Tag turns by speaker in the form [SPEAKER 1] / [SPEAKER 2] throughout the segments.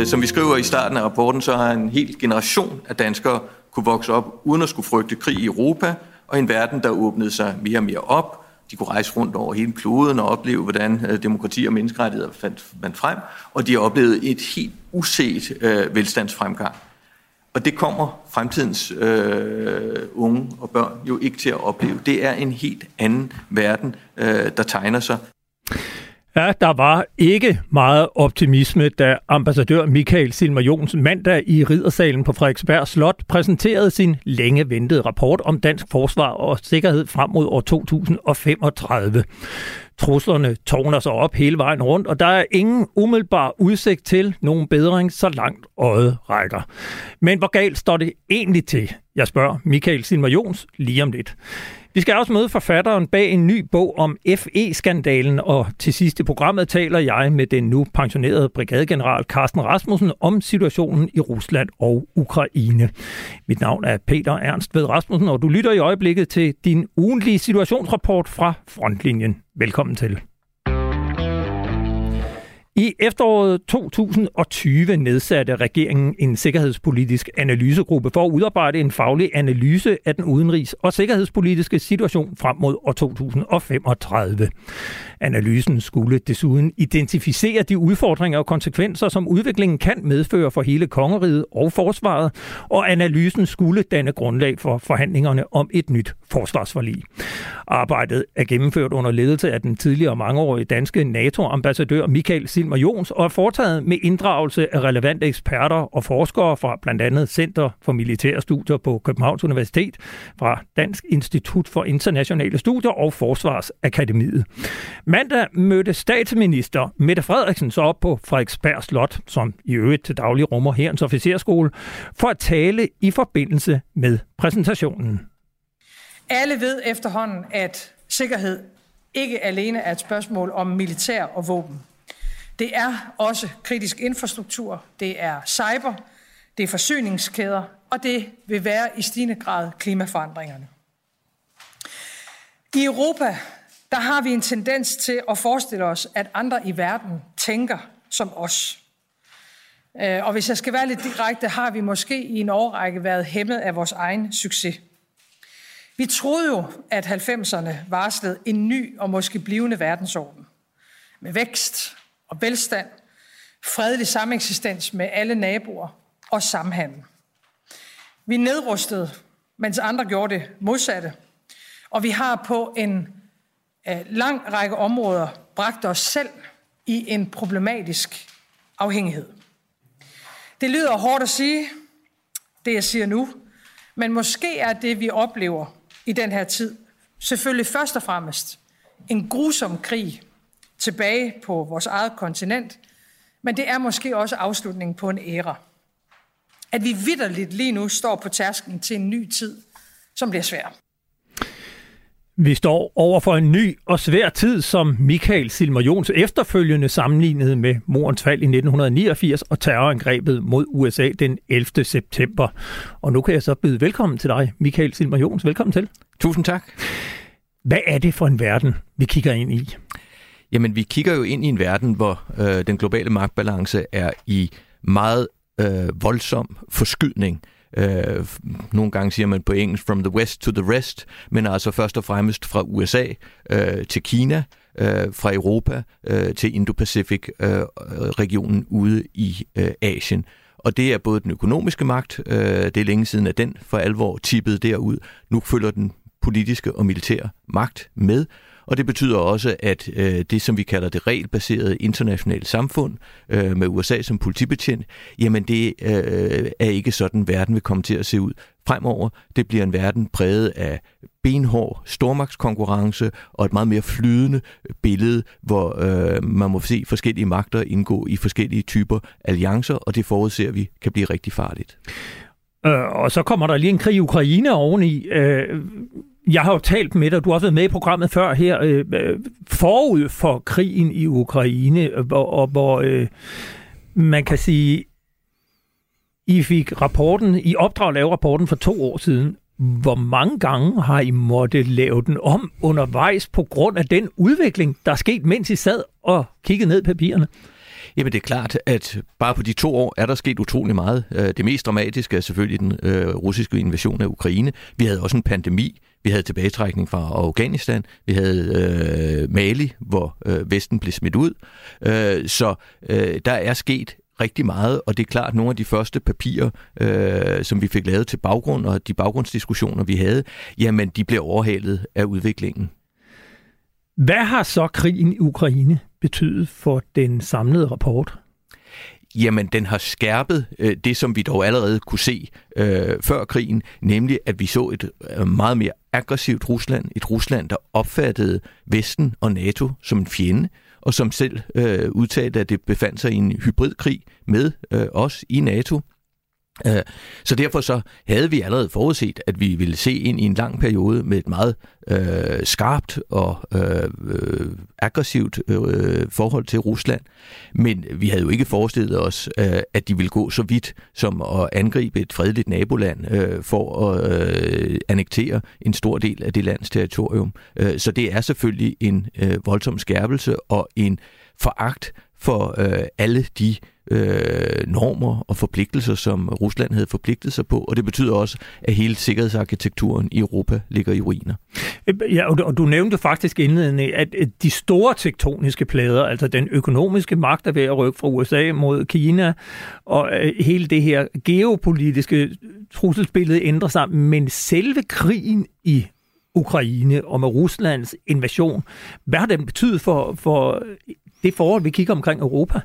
[SPEAKER 1] Øh, som vi skriver i starten af rapporten, så har en hel generation af danskere kunne vokse op uden at skulle frygte krig i Europa, og en verden, der åbnede sig mere og mere op. De kunne rejse rundt over hele kloden og opleve, hvordan øh, demokrati og menneskerettigheder fandt, fandt frem, og de oplevede et helt uset øh, velstandsfremgang. Og det kommer fremtidens øh, unge og børn jo ikke til at opleve. Det er en helt anden verden, øh, der tegner sig.
[SPEAKER 2] Ja, der var ikke meget optimisme, da ambassadør Michael Silmer Jonsen mandag i Ridersalen på Frederiksberg Slot præsenterede sin længe ventede rapport om dansk forsvar og sikkerhed frem mod år 2035. Truslerne tårner sig op hele vejen rundt, og der er ingen umiddelbar udsigt til nogen bedring, så langt øjet rækker. Men hvor galt står det egentlig til? Jeg spørger Michael Silmer Jons lige om lidt. Vi skal også møde forfatteren bag en ny bog om FE-skandalen, og til sidst i programmet taler jeg med den nu pensionerede brigadegeneral Carsten Rasmussen om situationen i Rusland og Ukraine. Mit navn er Peter Ernst ved Rasmussen, og du lytter i øjeblikket til din ugentlige situationsrapport fra Frontlinjen. Velkommen til. I efteråret 2020 nedsatte regeringen en sikkerhedspolitisk analysegruppe for at udarbejde en faglig analyse af den udenrigs- og sikkerhedspolitiske situation frem mod år 2035. Analysen skulle desuden identificere de udfordringer og konsekvenser, som udviklingen kan medføre for hele kongeriget og forsvaret, og analysen skulle danne grundlag for forhandlingerne om et nyt forsvarsforlig. Arbejdet er gennemført under ledelse af den tidligere mangeårige danske NATO-ambassadør Michael Silmer Jons og er foretaget med inddragelse af relevante eksperter og forskere fra blandt andet Center for Militære Studier på Københavns Universitet, fra Dansk Institut for Internationale Studier og Forsvarsakademiet. Mandag mødte statsminister Mette Frederiksen så op på Frederiksberg Slot, som i øvrigt til daglig rummer herens officerskole, for at tale i forbindelse med præsentationen.
[SPEAKER 3] Alle ved efterhånden, at sikkerhed ikke alene er et spørgsmål om militær og våben. Det er også kritisk infrastruktur, det er cyber, det er forsyningskæder, og det vil være i stigende grad klimaforandringerne. I Europa der har vi en tendens til at forestille os, at andre i verden tænker som os. Øh, og hvis jeg skal være lidt direkte, har vi måske i en årrække været hæmmet af vores egen succes. Vi troede jo, at 90'erne varslede en ny og måske blivende verdensorden. Med vækst og velstand, fredelig sameksistens med alle naboer og samhandel. Vi nedrustede, mens andre gjorde det modsatte. Og vi har på en øh, lang række områder bragt os selv i en problematisk afhængighed. Det lyder hårdt at sige, det jeg siger nu, men måske er det, vi oplever i den her tid, selvfølgelig først og fremmest en grusom krig tilbage på vores eget kontinent, men det er måske også afslutningen på en æra. At vi vidderligt lige nu står på tærsken til en ny tid, som bliver svær.
[SPEAKER 2] Vi står over for en ny og svær tid, som Michael Silmer Jons efterfølgende sammenlignede med morens fald i 1989 og terrorangrebet mod USA den 11. september. Og nu kan jeg så byde velkommen til dig, Michael Silmer Jons. Velkommen til.
[SPEAKER 1] Tusind tak.
[SPEAKER 2] Hvad er det for en verden, vi kigger ind i?
[SPEAKER 1] Jamen, vi kigger jo ind i en verden, hvor øh, den globale magtbalance er i meget øh, voldsom forskydning. Øh, nogle gange siger man på engelsk from the west to the rest, men altså først og fremmest fra USA øh, til Kina, øh, fra Europa øh, til Indo-Pacific-regionen øh, øh ude i øh, Asien. Og det er både den økonomiske magt, øh, det er længe siden, at den for alvor tippede derud. Nu følger den politiske og militære magt med, og det betyder også, at øh, det, som vi kalder det regelbaserede internationale samfund, øh, med USA som politibetjent, jamen det øh, er ikke sådan, verden vil komme til at se ud fremover. Det bliver en verden præget af benhård stormagtskonkurrence og et meget mere flydende billede, hvor øh, man må se forskellige magter indgå i forskellige typer alliancer, og det forudser vi kan blive rigtig farligt.
[SPEAKER 2] Øh, og så kommer der lige en krig i Ukraine oveni. Øh, jeg har jo talt med dig, du har også været med i programmet før her, øh, øh forud for krigen i Ukraine, øh, hvor, og, hvor øh, man kan sige, I fik rapporten, I opdrag at lave rapporten for to år siden. Hvor mange gange har I måtte lave den om undervejs på grund af den udvikling, der er sket, mens I sad og kiggede ned papirerne?
[SPEAKER 1] Jamen det er klart, at bare på de to år er der sket utrolig meget. Øh, det mest dramatiske er selvfølgelig den øh, russiske invasion af Ukraine. Vi havde også en pandemi. Vi havde tilbagetrækning fra Afghanistan. Vi havde øh, Mali, hvor øh, Vesten blev smidt ud. Øh, så øh, der er sket rigtig meget, og det er klart, at nogle af de første papirer, øh, som vi fik lavet til baggrund, og de baggrundsdiskussioner, vi havde, jamen, de blev overhalet af udviklingen.
[SPEAKER 2] Hvad har så krigen i Ukraine betydet for den samlede rapport?
[SPEAKER 1] Jamen, den har skærpet øh, det, som vi dog allerede kunne se øh, før krigen, nemlig at vi så et øh, meget mere aggressivt Rusland, et Rusland, der opfattede Vesten og NATO som en fjende, og som selv øh, udtalte, at det befandt sig i en hybridkrig med øh, os i NATO. Øh, så derfor så havde vi allerede forudset, at vi ville se ind i en lang periode med et meget øh, skarpt og øh, øh, aggressivt øh, forhold til Rusland. Men vi havde jo ikke forestillet os, øh, at de ville gå så vidt som at angribe et fredeligt naboland øh, for at øh, annektere en stor del af det lands territorium. Øh, så det er selvfølgelig en øh, voldsom skærpelse og en foragt for øh, alle de øh, Øh, normer og forpligtelser, som Rusland havde forpligtet sig på, og det betyder også, at hele sikkerhedsarkitekturen i Europa ligger i ruiner.
[SPEAKER 2] Øh, ja, og du, og du nævnte faktisk indledende, at de store tektoniske plader, altså den økonomiske magt er ved at rykke fra USA mod Kina, og øh, hele det her geopolitiske trusselsbillede ændrer sig, men selve krigen i Ukraine og med Ruslands invasion, hvad har den betydet for, for det forhold, vi kigger omkring Europa?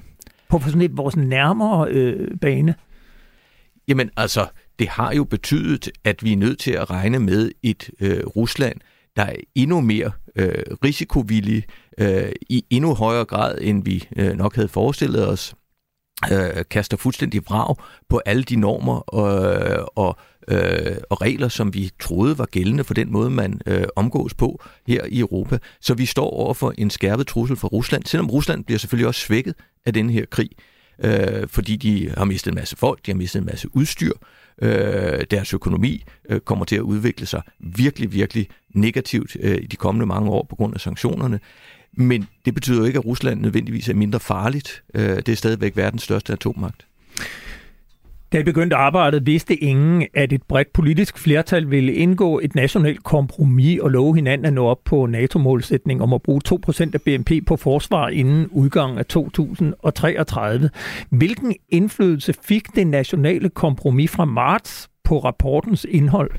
[SPEAKER 2] På sådan et vores nærmere øh, bane?
[SPEAKER 1] Jamen altså, det har jo betydet, at vi er nødt til at regne med et øh, Rusland, der er endnu mere øh, risikovillig, øh, i endnu højere grad, end vi øh, nok havde forestillet os, øh, kaster fuldstændig vrag på alle de normer øh, og øh, og regler, som vi troede var gældende for den måde, man øh, omgås på her i Europa. Så vi står over for en skærpet trussel fra Rusland, selvom Rusland bliver selvfølgelig også svækket af den her krig, øh, fordi de har mistet en masse folk, de har mistet en masse udstyr, øh, deres økonomi øh, kommer til at udvikle sig virkelig, virkelig negativt øh, i de kommende mange år på grund af sanktionerne. Men det betyder jo ikke, at Rusland nødvendigvis er mindre farligt. Øh, det er stadigvæk verdens største atommagt.
[SPEAKER 2] Da jeg begyndte arbejdet, vidste ingen, at et bredt politisk flertal ville indgå et nationalt kompromis og love hinanden at nå op på NATO-målsætning om at bruge 2% af BNP på forsvar inden udgangen af 2033. Hvilken indflydelse fik det nationale kompromis fra marts på rapportens indhold?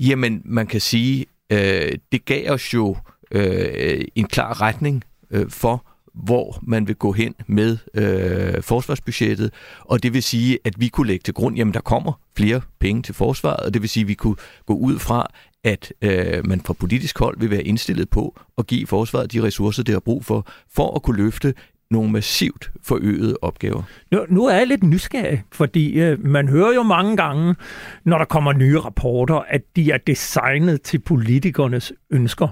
[SPEAKER 1] Jamen, man kan sige, øh, det gav os jo øh, en klar retning øh, for, hvor man vil gå hen med øh, forsvarsbudgettet, og det vil sige, at vi kunne lægge til grund, jamen der kommer flere penge til forsvaret, og det vil sige, at vi kunne gå ud fra, at øh, man fra politisk hold vil være indstillet på at give forsvaret de ressourcer, det har brug for, for at kunne løfte nogle massivt forøgede opgaver.
[SPEAKER 2] Nu, nu er jeg lidt nysgerrig, fordi øh, man hører jo mange gange, når der kommer nye rapporter, at de er designet til politikernes ønsker.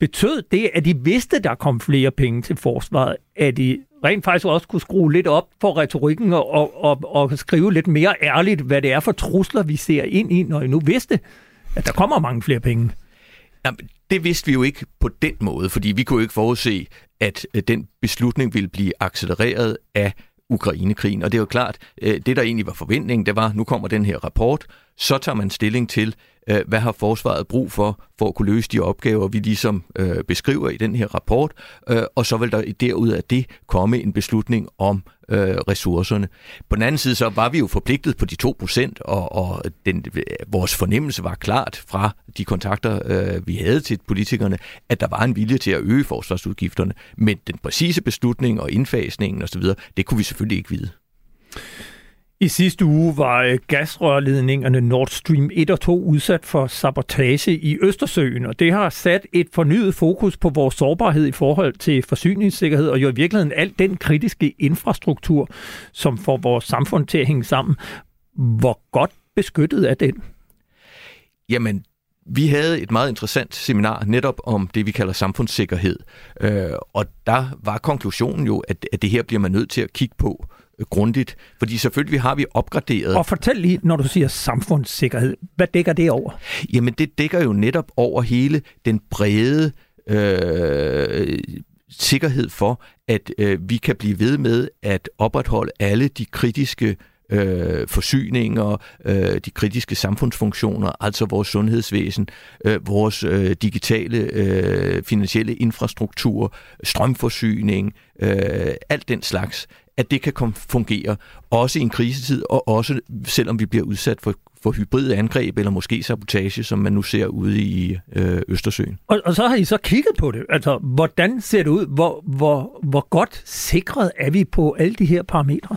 [SPEAKER 2] Betød det, at de vidste, der kom flere penge til forsvaret, at de rent faktisk også kunne skrue lidt op for retorikken og, og, og skrive lidt mere ærligt, hvad det er for trusler, vi ser ind i, når I nu vidste, at der kommer mange flere penge?
[SPEAKER 1] Jamen, det vidste vi jo ikke på den måde, fordi vi kunne ikke forudse, at øh, den beslutning ville blive accelereret af Ukrainekrigen. Og det er jo klart, øh, det der egentlig var forventningen, det var, nu kommer den her rapport, så tager man stilling til, øh, hvad har forsvaret brug for, for at kunne løse de opgaver, vi ligesom øh, beskriver i den her rapport, øh, og så vil der derud af det komme en beslutning om øh, ressourcerne. På den anden side så var vi jo forpligtet på de 2%, og, og den, vores fornemmelse var klart fra de kontakter, øh, vi havde til politikerne, at der var en vilje til at øge forsvarsudgifterne, men den præcise beslutning og indfasningen osv., det kunne vi selvfølgelig ikke vide.
[SPEAKER 2] I sidste uge var øh, gasrørledningerne Nord Stream 1 og 2 udsat for sabotage i Østersøen, og det har sat et fornyet fokus på vores sårbarhed i forhold til forsyningssikkerhed, og jo i virkeligheden alt den kritiske infrastruktur, som får vores samfund til at hænge sammen. Hvor godt beskyttet er den?
[SPEAKER 1] Jamen, vi havde et meget interessant seminar netop om det, vi kalder samfundssikkerhed. Øh, og der var konklusionen jo, at, at det her bliver man nødt til at kigge på grundigt, fordi selvfølgelig har vi opgraderet...
[SPEAKER 2] Og fortæl lige, når du siger samfundssikkerhed, hvad dækker det over?
[SPEAKER 1] Jamen det dækker jo netop over hele den brede øh, sikkerhed for, at øh, vi kan blive ved med at opretholde alle de kritiske øh, forsyninger, øh, de kritiske samfundsfunktioner, altså vores sundhedsvæsen, øh, vores øh, digitale øh, finansielle infrastruktur, strømforsyning, øh, alt den slags, at det kan fungere, også i en krisetid, og også selvom vi bliver udsat for for hybride angreb, eller måske sabotage, som man nu ser ude i øh, Østersøen.
[SPEAKER 2] Og, og så har I så kigget på det. Altså, hvordan ser det ud? Hvor, hvor, hvor godt sikret er vi på alle de her parametre?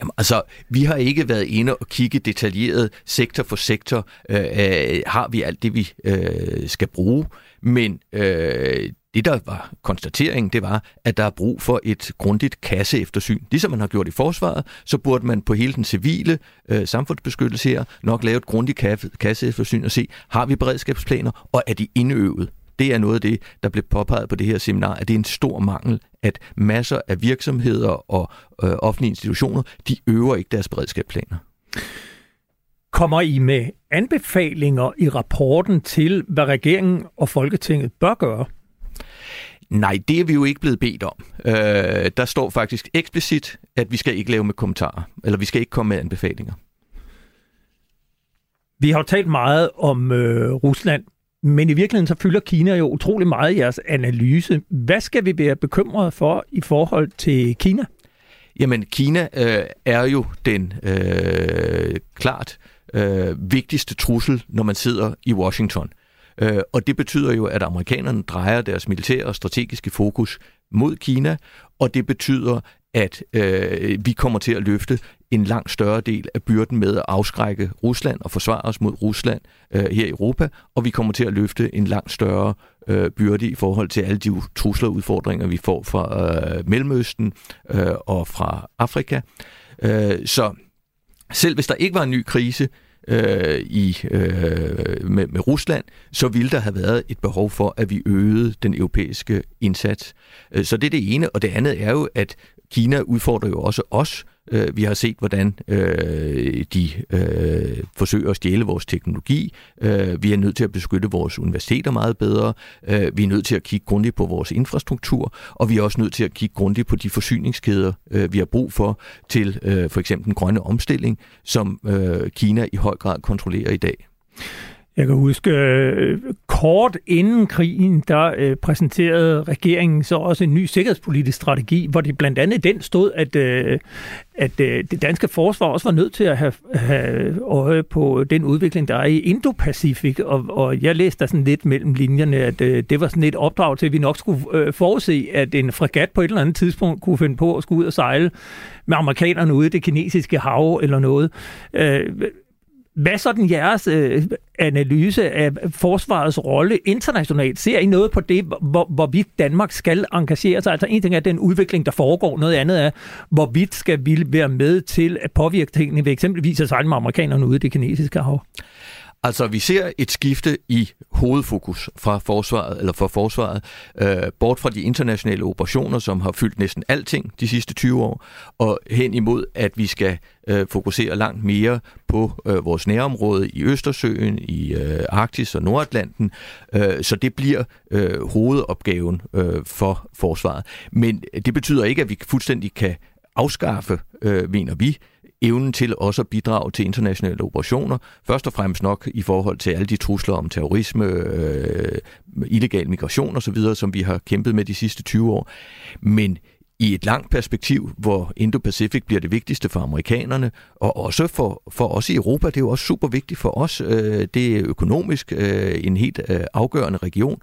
[SPEAKER 1] Jamen, altså, vi har ikke været inde og kigge detaljeret sektor for sektor. Øh, øh, har vi alt det, vi øh, skal bruge? Men øh, det, der var konstateringen, det var, at der er brug for et grundigt kasseeftersyn. Ligesom man har gjort i forsvaret, så burde man på hele den civile øh, samfundsbeskyttelse her nok lave et grundigt kasseeftersyn og se, har vi beredskabsplaner, og er de indøvet? Det er noget af det, der blev påpeget på det her seminar, at det er en stor mangel, at masser af virksomheder og øh, offentlige institutioner, de øver ikke deres beredskabsplaner.
[SPEAKER 2] Kommer I med anbefalinger i rapporten til, hvad regeringen og Folketinget bør gøre?
[SPEAKER 1] Nej, det er vi jo ikke blevet bedt om. Øh, der står faktisk eksplicit, at vi skal ikke lave med kommentarer, eller vi skal ikke komme med anbefalinger.
[SPEAKER 2] Vi har jo talt meget om øh, Rusland, men i virkeligheden så fylder Kina jo utrolig meget i jeres analyse. Hvad skal vi være bekymrede for i forhold til Kina?
[SPEAKER 1] Jamen, Kina øh, er jo den øh, klart øh, vigtigste trussel, når man sidder i Washington. Øh, og det betyder jo, at amerikanerne drejer deres militære og strategiske fokus mod Kina, og det betyder, at øh, vi kommer til at løfte en langt større del af byrden med at afskrække Rusland og forsvare os mod Rusland øh, her i Europa, og vi kommer til at løfte en langt større øh, byrde i forhold til alle de trusler og udfordringer, vi får fra øh, Mellemøsten øh, og fra Afrika. Øh, så selv hvis der ikke var en ny krise, øh, Øh, i, øh, med, med Rusland, så ville der have været et behov for, at vi øgede den europæiske indsats. Øh, så det er det ene, og det andet er jo, at Kina udfordrer jo også os Øh, vi har set, hvordan øh, de øh, forsøger at stjæle vores teknologi. Øh, vi er nødt til at beskytte vores universiteter meget bedre. Øh, vi er nødt til at kigge grundigt på vores infrastruktur, og vi er også nødt til at kigge grundigt på de forsyningskæder, øh, vi har brug for til øh, for eksempel den grønne omstilling, som øh, Kina i høj grad kontrollerer i dag.
[SPEAKER 2] Jeg kan huske, øh, kort inden krigen, der øh, præsenterede regeringen så også en ny sikkerhedspolitisk strategi, hvor det blandt andet den stod, at, øh, at øh, det danske forsvar også var nødt til at have, have øje på den udvikling, der er i Indo-Pacific, og, og jeg læste der sådan lidt mellem linjerne, at øh, det var sådan et opdrag til, at vi nok skulle øh, forudse, at en fregat på et eller andet tidspunkt kunne finde på at skulle ud og sejle med amerikanerne ude i det kinesiske hav eller noget. Øh, hvad er sådan jeres øh, analyse af forsvarets rolle internationalt? Ser I noget på det, hvor, hvorvidt Danmark skal engagere sig? Altså en ting er den udvikling, der foregår, noget andet er, hvorvidt skal vi være med til at påvirke tingene ved eksempelvis at sejle med amerikanerne ude i det kinesiske hav?
[SPEAKER 1] Altså, vi ser et skifte i hovedfokus fra forsvaret, eller for forsvaret, øh, bort fra de internationale operationer, som har fyldt næsten alting de sidste 20 år, og hen imod, at vi skal øh, fokusere langt mere på øh, vores nærområde i Østersøen, i øh, Arktis og Nordatlanten. Øh, så det bliver øh, hovedopgaven øh, for forsvaret. Men det betyder ikke, at vi fuldstændig kan afskaffe, øh, mener vi, evnen til også at bidrage til internationale operationer. Først og fremmest nok i forhold til alle de trusler om terrorisme, øh, illegal migration osv., som vi har kæmpet med de sidste 20 år. Men i et langt perspektiv, hvor Indo-Pacific bliver det vigtigste for amerikanerne, og også for, for os i Europa. Det er jo også super vigtigt for os. Øh, det er økonomisk øh, en helt øh, afgørende region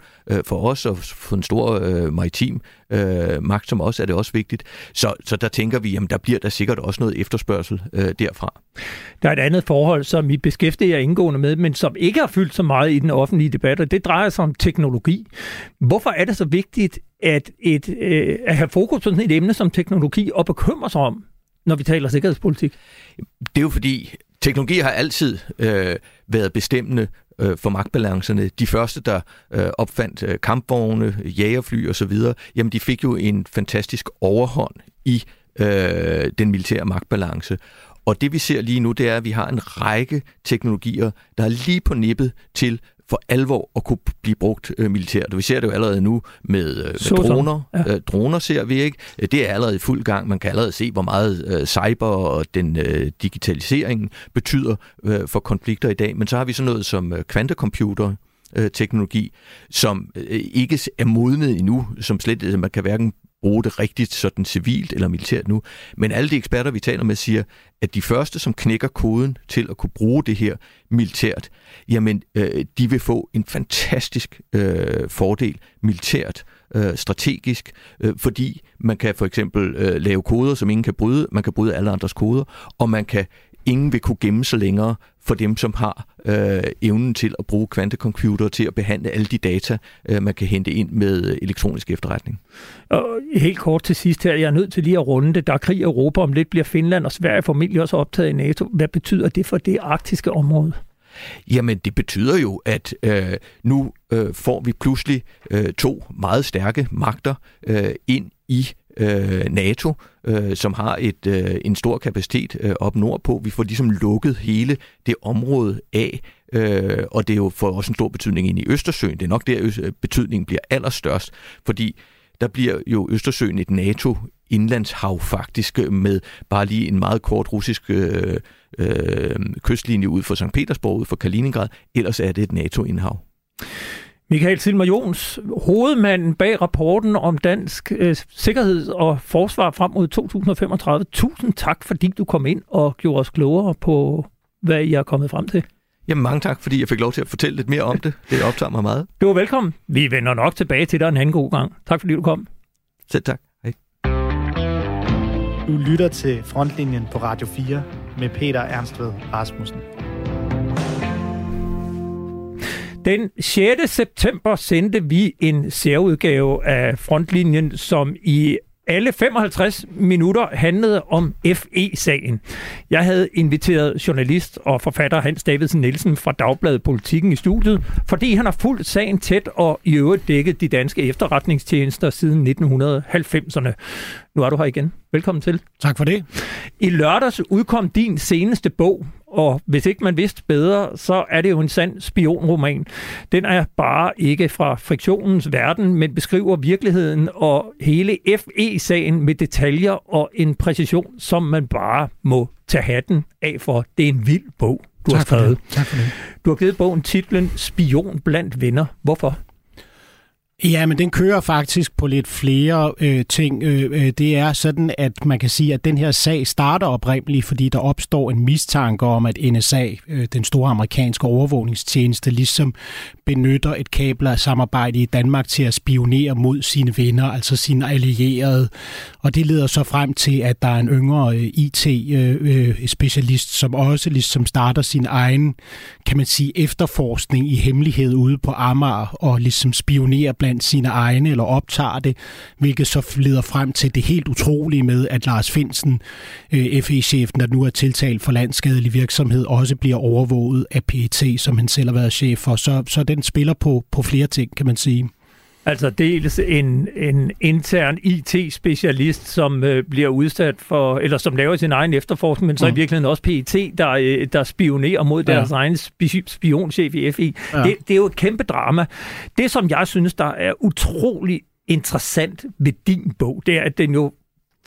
[SPEAKER 1] for os, og for en stor maritim magt som os er det også vigtigt. Så, så der tænker vi, at der bliver der sikkert også noget efterspørgsel derfra.
[SPEAKER 2] Der er et andet forhold, som vi beskæftiger indgående med, men som ikke har fyldt så meget i den offentlige debat, og det drejer sig om teknologi. Hvorfor er det så vigtigt, at, et, øh, at have fokus på sådan et emne som teknologi og bekymre sig om, når vi taler sikkerhedspolitik?
[SPEAKER 1] Det er jo fordi, teknologi har altid øh, været bestemmende øh, for magtbalancerne. De første, der øh, opfandt øh, kampvogne, jægerfly osv., jamen de fik jo en fantastisk overhånd i øh, den militære magtbalance. Og det vi ser lige nu, det er, at vi har en række teknologier, der er lige på nippet til for alvor at kunne blive brugt øh, militært. Vi ser det jo allerede nu med, øh, med droner. Ja. Øh, droner ser vi ikke. Det er allerede i fuld gang. Man kan allerede se, hvor meget øh, cyber og den øh, digitalisering betyder øh, for konflikter i dag. Men så har vi sådan noget som øh, kvantecomputer, øh, teknologi, som øh, ikke er modnet endnu, som slet man kan hverken bruge det rigtigt sådan civilt eller militært nu. Men alle de eksperter, vi taler med, siger, at de første, som knækker koden til at kunne bruge det her militært, jamen, øh, de vil få en fantastisk øh, fordel militært, øh, strategisk, øh, fordi man kan for eksempel øh, lave koder, som ingen kan bryde, man kan bryde alle andres koder, og man kan ingen vil kunne gemme sig længere for dem, som har øh, evnen til at bruge kvantecomputer til at behandle alle de data, øh, man kan hente ind med elektronisk efterretning.
[SPEAKER 2] Og helt kort til sidst her, jeg er nødt til lige at runde det. Der er krig i Europa, om lidt bliver Finland og Sverige formentlig også optaget i NATO. Hvad betyder det for det arktiske område?
[SPEAKER 1] Jamen, det betyder jo, at øh, nu øh, får vi pludselig øh, to meget stærke magter øh, ind i øh, NATO, øh, som har et øh, en stor kapacitet øh, op nordpå. Vi får ligesom lukket hele det område af, øh, og det er jo for også en stor betydning ind i Østersøen. Det er nok der, øh, betydningen bliver allerstørst, fordi der bliver jo Østersøen et NATO indlandshav faktisk, med bare lige en meget kort russisk øh, øh, kystlinje ud for St. Petersborg, ud for Kaliningrad. Ellers er det et NATO-indhav.
[SPEAKER 2] Michael Silmer Jons, hovedmanden bag rapporten om dansk øh, sikkerhed og forsvar frem mod 2035. Tusind tak, fordi du kom ind og gjorde os klogere på, hvad I er kommet frem til.
[SPEAKER 1] Jamen mange tak, fordi jeg fik lov til at fortælle lidt mere om det. Det optager mig meget.
[SPEAKER 2] Du er velkommen. Vi vender nok tilbage til dig en anden god gang. Tak fordi du kom.
[SPEAKER 1] Selv tak. Hej.
[SPEAKER 4] Du lytter til Frontlinjen på Radio 4 med Peter Ernstved Rasmussen.
[SPEAKER 2] Den 6. september sendte vi en særudgave af Frontlinjen, som i alle 55 minutter handlede om FE-sagen. Jeg havde inviteret journalist og forfatter Hans Davidsen Nielsen fra Dagbladet Politikken i studiet, fordi han har fulgt sagen tæt og i øvrigt dækket de danske efterretningstjenester siden 1990'erne. Nu er du her igen. Velkommen til.
[SPEAKER 5] Tak for det.
[SPEAKER 2] I lørdags udkom din seneste bog, og hvis ikke man vidste bedre, så er det jo en sand spionroman. Den er bare ikke fra friktionens verden, men beskriver virkeligheden og hele FE-sagen med detaljer og en præcision, som man bare må tage hatten af for. Det er en vild bog, du tak har skrevet.
[SPEAKER 5] Tak for det.
[SPEAKER 2] Du har givet bogen titlen Spion blandt venner. Hvorfor?
[SPEAKER 5] Ja, men den kører faktisk på lidt flere øh, ting. Øh, øh, det er sådan, at man kan sige, at den her sag starter oprindeligt, fordi der opstår en mistanke om, at NSA, øh, den store amerikanske overvågningstjeneste, ligesom benytter et kabler-samarbejde i Danmark til at spionere mod sine venner, altså sine allierede. Og det leder så frem til, at der er en yngre øh, IT-specialist, øh, øh som også ligesom starter sin egen, kan man sige, efterforskning i hemmelighed ude på Amager, og ligesom spionerer blandt sine egne, eller optager det, hvilket så leder frem til det helt utrolige med, at Lars Finsen, øh, FE-chefen, der nu er tiltalt for landskadelig virksomhed, også bliver overvåget af PET, som han selv har været chef for. Så, så den spiller på, på flere ting, kan man sige.
[SPEAKER 2] Altså dels en, en intern IT-specialist, som øh, bliver udsat for, eller som laver sin egen efterforskning, men så mm. i virkeligheden også PET, der, øh, der spionerer mod deres ja. egen spionchef i FI. Ja. Det, det er jo et kæmpe drama. Det, som jeg synes, der er utrolig interessant ved din bog, det er, at den jo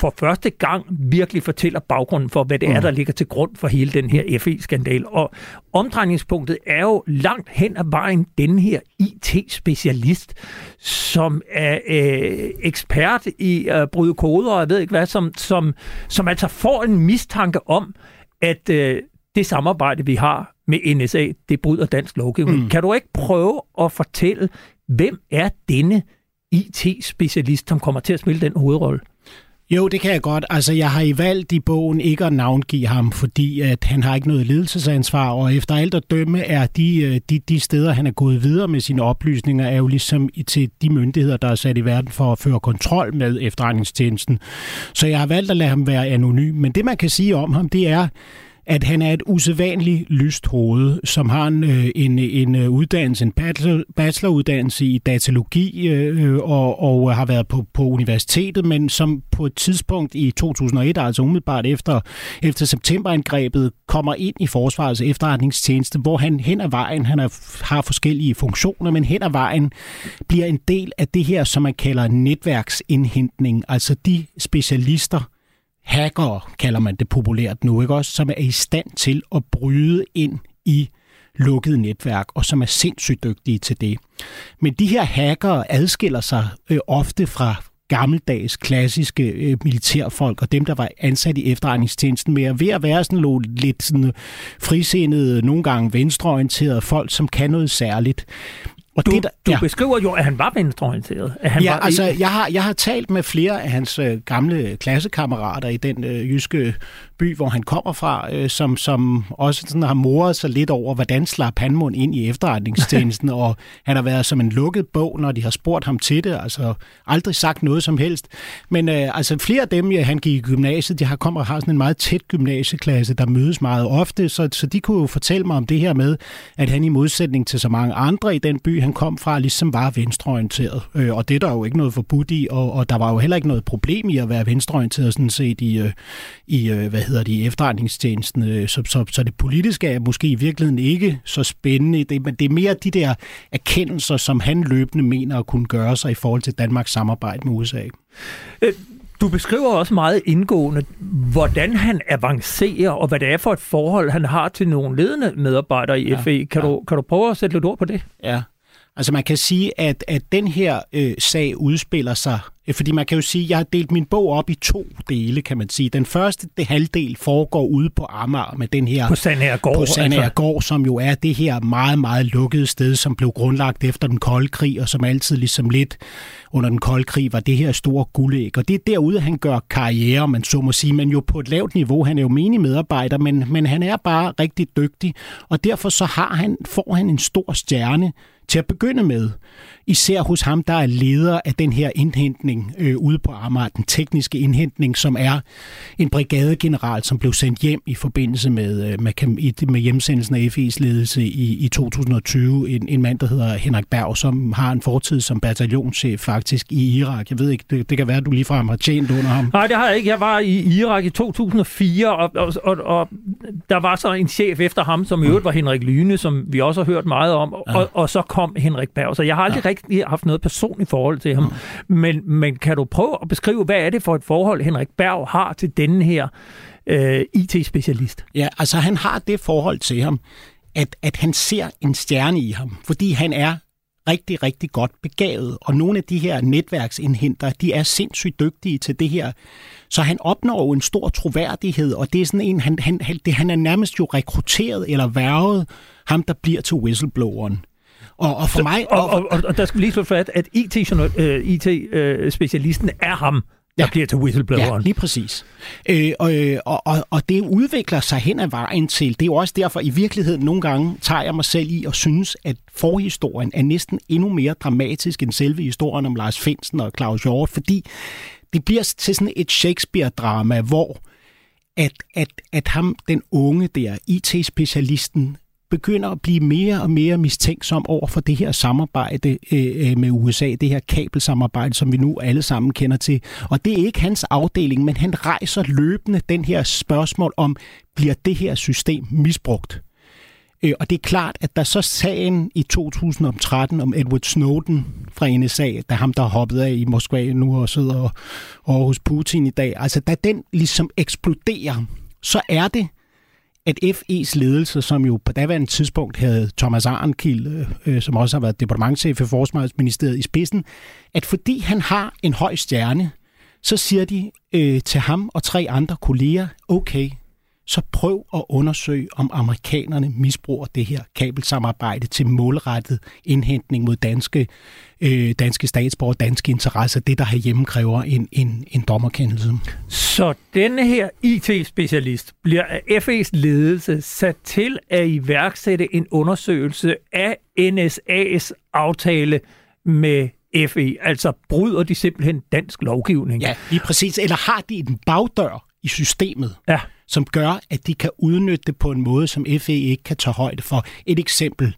[SPEAKER 2] for første gang virkelig fortæller baggrunden for, hvad det er, mm. der ligger til grund for hele den her FE-skandal. Og omdrejningspunktet er jo langt hen ad vejen den her IT-specialist, som er øh, ekspert i at bryde koder, og jeg ved ikke hvad, som, som, som altså får en mistanke om, at øh, det samarbejde, vi har med NSA, det bryder dansk lovgivning. Mm. Kan du ikke prøve at fortælle, hvem er denne IT-specialist, som kommer til at spille den hovedrolle?
[SPEAKER 5] Jo, det kan jeg godt. Altså, jeg har i valgt i bogen ikke at navngive ham, fordi at han har ikke noget ledelsesansvar, og efter alt at dømme er de, øh, de, de steder, han er gået videre med sine oplysninger, er jo ligesom til de myndigheder, der er sat i verden for at føre kontrol med efterretningstjenesten. Så jeg har valgt at lade ham være anonym. Men det, man kan sige om ham, det er, at han er et usædvanligt lyst hoved, som har en, øh, en, en øh, uddannelse, en bacheloruddannelse i datalogi øh, øh, og, og har været på, på universitetet, men som på et tidspunkt i 2001, altså umiddelbart efter, efter septemberangrebet, kommer ind i Forsvarets efterretningstjeneste, hvor han hen ad vejen, han er, har forskellige funktioner, men hen ad vejen bliver en del af det her, som man kalder netværksindhentning, altså de specialister, hacker, kalder man det populært nu, ikke også, som er i stand til at bryde ind i lukkede netværk, og som er sindssygt dygtige til det. Men de her hacker adskiller sig øh, ofte fra gammeldags, klassiske øh, militærfolk, og dem, der var ansat i efterretningstjenesten, med at ved at være sådan nogle lidt sådan frisindede, nogle gange venstreorienterede folk, som kan noget særligt.
[SPEAKER 2] Og du, det, der, du ja. beskriver jo, at han var venstreorienteret. At han
[SPEAKER 5] ja,
[SPEAKER 2] var
[SPEAKER 5] altså, jeg har, jeg har talt med flere af hans øh, gamle klassekammerater i den øh, jyske by, hvor han kommer fra, øh, som, som også sådan har moret sig lidt over, hvordan slap han mund ind i efterretningstjenesten, og han har været som en lukket bog, når de har spurgt ham til det, altså aldrig sagt noget som helst. Men øh, altså flere af dem, ja, han gik i gymnasiet, de har kommer og har sådan en meget tæt gymnasieklasse, der mødes meget ofte, så, så de kunne jo fortælle mig om det her med, at han i modsætning til så mange andre i den by, han kom fra, ligesom var venstreorienteret. Øh, og det er der jo ikke noget forbudt i, og, og der var jo heller ikke noget problem i at være venstreorienteret sådan set i, øh, i øh, hvad hedder det, efterretningstjenesten. Øh, så, så, så det politiske er måske i virkeligheden ikke så spændende, det, men det er mere de der erkendelser, som han løbende mener at kunne gøre sig i forhold til Danmarks samarbejde med USA.
[SPEAKER 2] Øh, du beskriver også meget indgående, hvordan han avancerer, og hvad det er for et forhold, han har til nogle ledende medarbejdere i ja, FE. Kan, ja. du, kan du prøve at sætte lidt ord på det?
[SPEAKER 5] Ja, Altså man kan sige, at, at den her øh, sag udspiller sig, øh, fordi man kan jo sige, at jeg har delt min bog op i to dele, kan man sige. Den første det halvdel foregår ude på Amager med den her...
[SPEAKER 2] På Sandager
[SPEAKER 5] På Sandager altså. Som jo er det her meget, meget lukkede sted, som blev grundlagt efter den kolde krig, og som altid ligesom lidt under den kolde krig var det her store guldæg. Og det er derude, han gør karriere, man så må sige, men jo på et lavt niveau. Han er jo menig medarbejder, men, men han er bare rigtig dygtig, og derfor så har han, får han en stor stjerne til at begynde med. Især hos ham, der er leder af den her indhentning øh, ude på Amager, den tekniske indhentning, som er en brigadegeneral, som blev sendt hjem i forbindelse med, øh, med, med hjemsendelsen af FE's ledelse i, i 2020. En, en mand, der hedder Henrik Berg, som har en fortid som bataljonschef faktisk i Irak. Jeg ved ikke, det, det kan være, at du ligefrem har tjent under ham.
[SPEAKER 2] Nej, det har jeg ikke. Jeg var i Irak i 2004, og, og, og, og der var så en chef efter ham, som i øvrigt var Henrik Lyne, som vi også har hørt meget om, ja. og, og så kom Henrik Berg. Så jeg har aldrig ja. rigtig haft noget personligt forhold til ham. Mm. Men, men kan du prøve at beskrive, hvad er det for et forhold, Henrik Berg har til denne her øh, IT-specialist?
[SPEAKER 5] Ja, altså han har det forhold til ham, at, at han ser en stjerne i ham, fordi han er rigtig, rigtig godt begavet. Og nogle af de her netværksindhenter, de er sindssygt dygtige til det her. Så han opnår jo en stor troværdighed, og det er sådan en, han, han, det, han er nærmest jo rekrutteret eller værvet ham, der bliver til whistlebloweren. Og, og for mig...
[SPEAKER 2] Og, og, og, og der skal vi lige slå fast, at IT-specialisten IT, uh, er ham, der ja. bliver til whistlebloweren.
[SPEAKER 5] Ja, lige præcis. Øh, og, og, og, og det udvikler sig hen ad vejen til. Det er jo også derfor, i virkeligheden nogle gange tager jeg mig selv i og synes, at forhistorien er næsten endnu mere dramatisk end selve historien om Lars Finsen og Claus Hjort, fordi det bliver til sådan et Shakespeare-drama, hvor at, at, at ham, den unge der, IT-specialisten, begynder at blive mere og mere mistænksom over for det her samarbejde øh, øh med USA, det her kabelsamarbejde, som vi nu alle sammen kender til. Og det er ikke hans afdeling, men han rejser løbende den her spørgsmål om, bliver det her system misbrugt? Øh, og det er klart, at der så sagen i 2013 om Edward Snowden fra NSA, der ham, der hoppede af i Moskva nu og sidder over hos Putin i dag, altså da den ligesom eksploderer, så er det at FE's ledelse, som jo på daværende tidspunkt havde Thomas Arnkild, øh, som også har været departementchef for Forsvarsministeriet i spidsen, at fordi han har en høj stjerne, så siger de øh, til ham og tre andre kolleger, okay, så prøv at undersøge, om amerikanerne misbruger det her kabelsamarbejde til målrettet indhentning mod danske, øh, danske statsborger, danske interesser, det der herhjemme kræver en, en, en dommerkendelse.
[SPEAKER 2] Så denne her IT-specialist bliver af FE's ledelse sat til at iværksætte en undersøgelse af NSA's aftale med FE, altså bryder de simpelthen dansk lovgivning?
[SPEAKER 5] Ja, lige præcis. Eller har de en bagdør i systemet?
[SPEAKER 2] Ja
[SPEAKER 5] som gør, at de kan udnytte det på en måde, som FE ikke kan tage højde for. Et eksempel.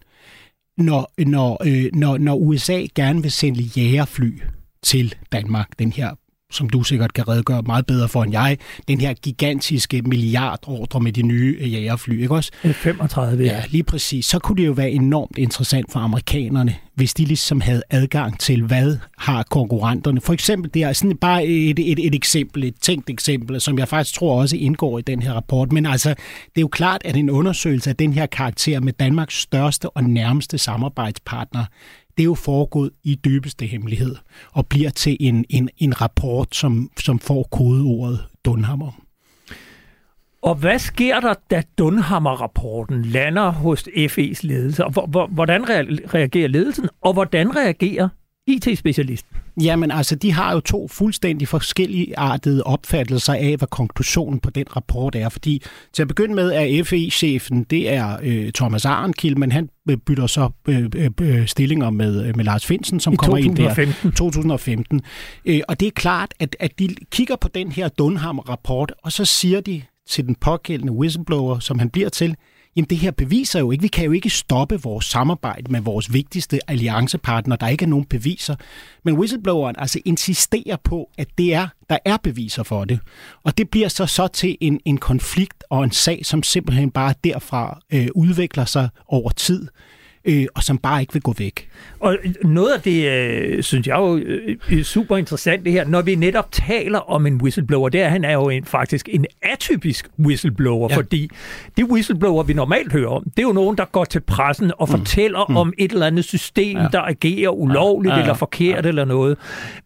[SPEAKER 5] Når, når, øh, når, når USA gerne vil sende jægerfly til Danmark, den her som du sikkert kan redegøre meget bedre for end jeg, den her gigantiske milliardordre med de nye øh, jægerfly, ikke også?
[SPEAKER 2] 35,
[SPEAKER 5] ja. lige præcis. Så kunne det jo være enormt interessant for amerikanerne, hvis de ligesom havde adgang til, hvad har konkurrenterne. For eksempel, det er sådan bare et, et, et eksempel, et tænkt eksempel, som jeg faktisk tror også indgår i den her rapport. Men altså, det er jo klart, at en undersøgelse af den her karakter med Danmarks største og nærmeste samarbejdspartner, det er jo foregået i dybeste hemmelighed og bliver til en, en, en rapport, som, som får kodeordet Dunhammer.
[SPEAKER 2] Og hvad sker der, da Dunhammer-rapporten lander hos FE's ledelse? Og hvordan reagerer ledelsen, og hvordan reagerer IT-specialisten?
[SPEAKER 5] Jamen altså, de har jo to fuldstændig forskellige artede opfattelser af, hvad konklusionen på den rapport er. Fordi til at begynde med er FE-chefen, det er øh, Thomas Arnkild, men han bytter så øh, øh, øh stillinger med, øh, med Lars Finsen, som I kommer 2015. ind der 2015. Øh, og det er klart, at, at de kigger på den her Dunham-rapport, og så siger de til den pågældende whistleblower, som han bliver til, jamen det her beviser jo ikke, vi kan jo ikke stoppe vores samarbejde med vores vigtigste alliancepartner, der ikke er nogen beviser. Men whistlebloweren altså insisterer på, at det er, der er beviser for det. Og det bliver så så til en, en konflikt og en sag, som simpelthen bare derfra øh, udvikler sig over tid øh, og som bare ikke vil gå væk.
[SPEAKER 2] Og noget af det, øh, synes jeg jo øh, super interessant det her, når vi netop taler om en whistleblower, det er, han er jo en, faktisk en atypisk whistleblower, ja. fordi de whistleblower, vi normalt hører om, det er jo nogen, der går til pressen og mm. fortæller mm. om et eller andet system, ja. der agerer ulovligt ja. Eller forkert ja. eller noget.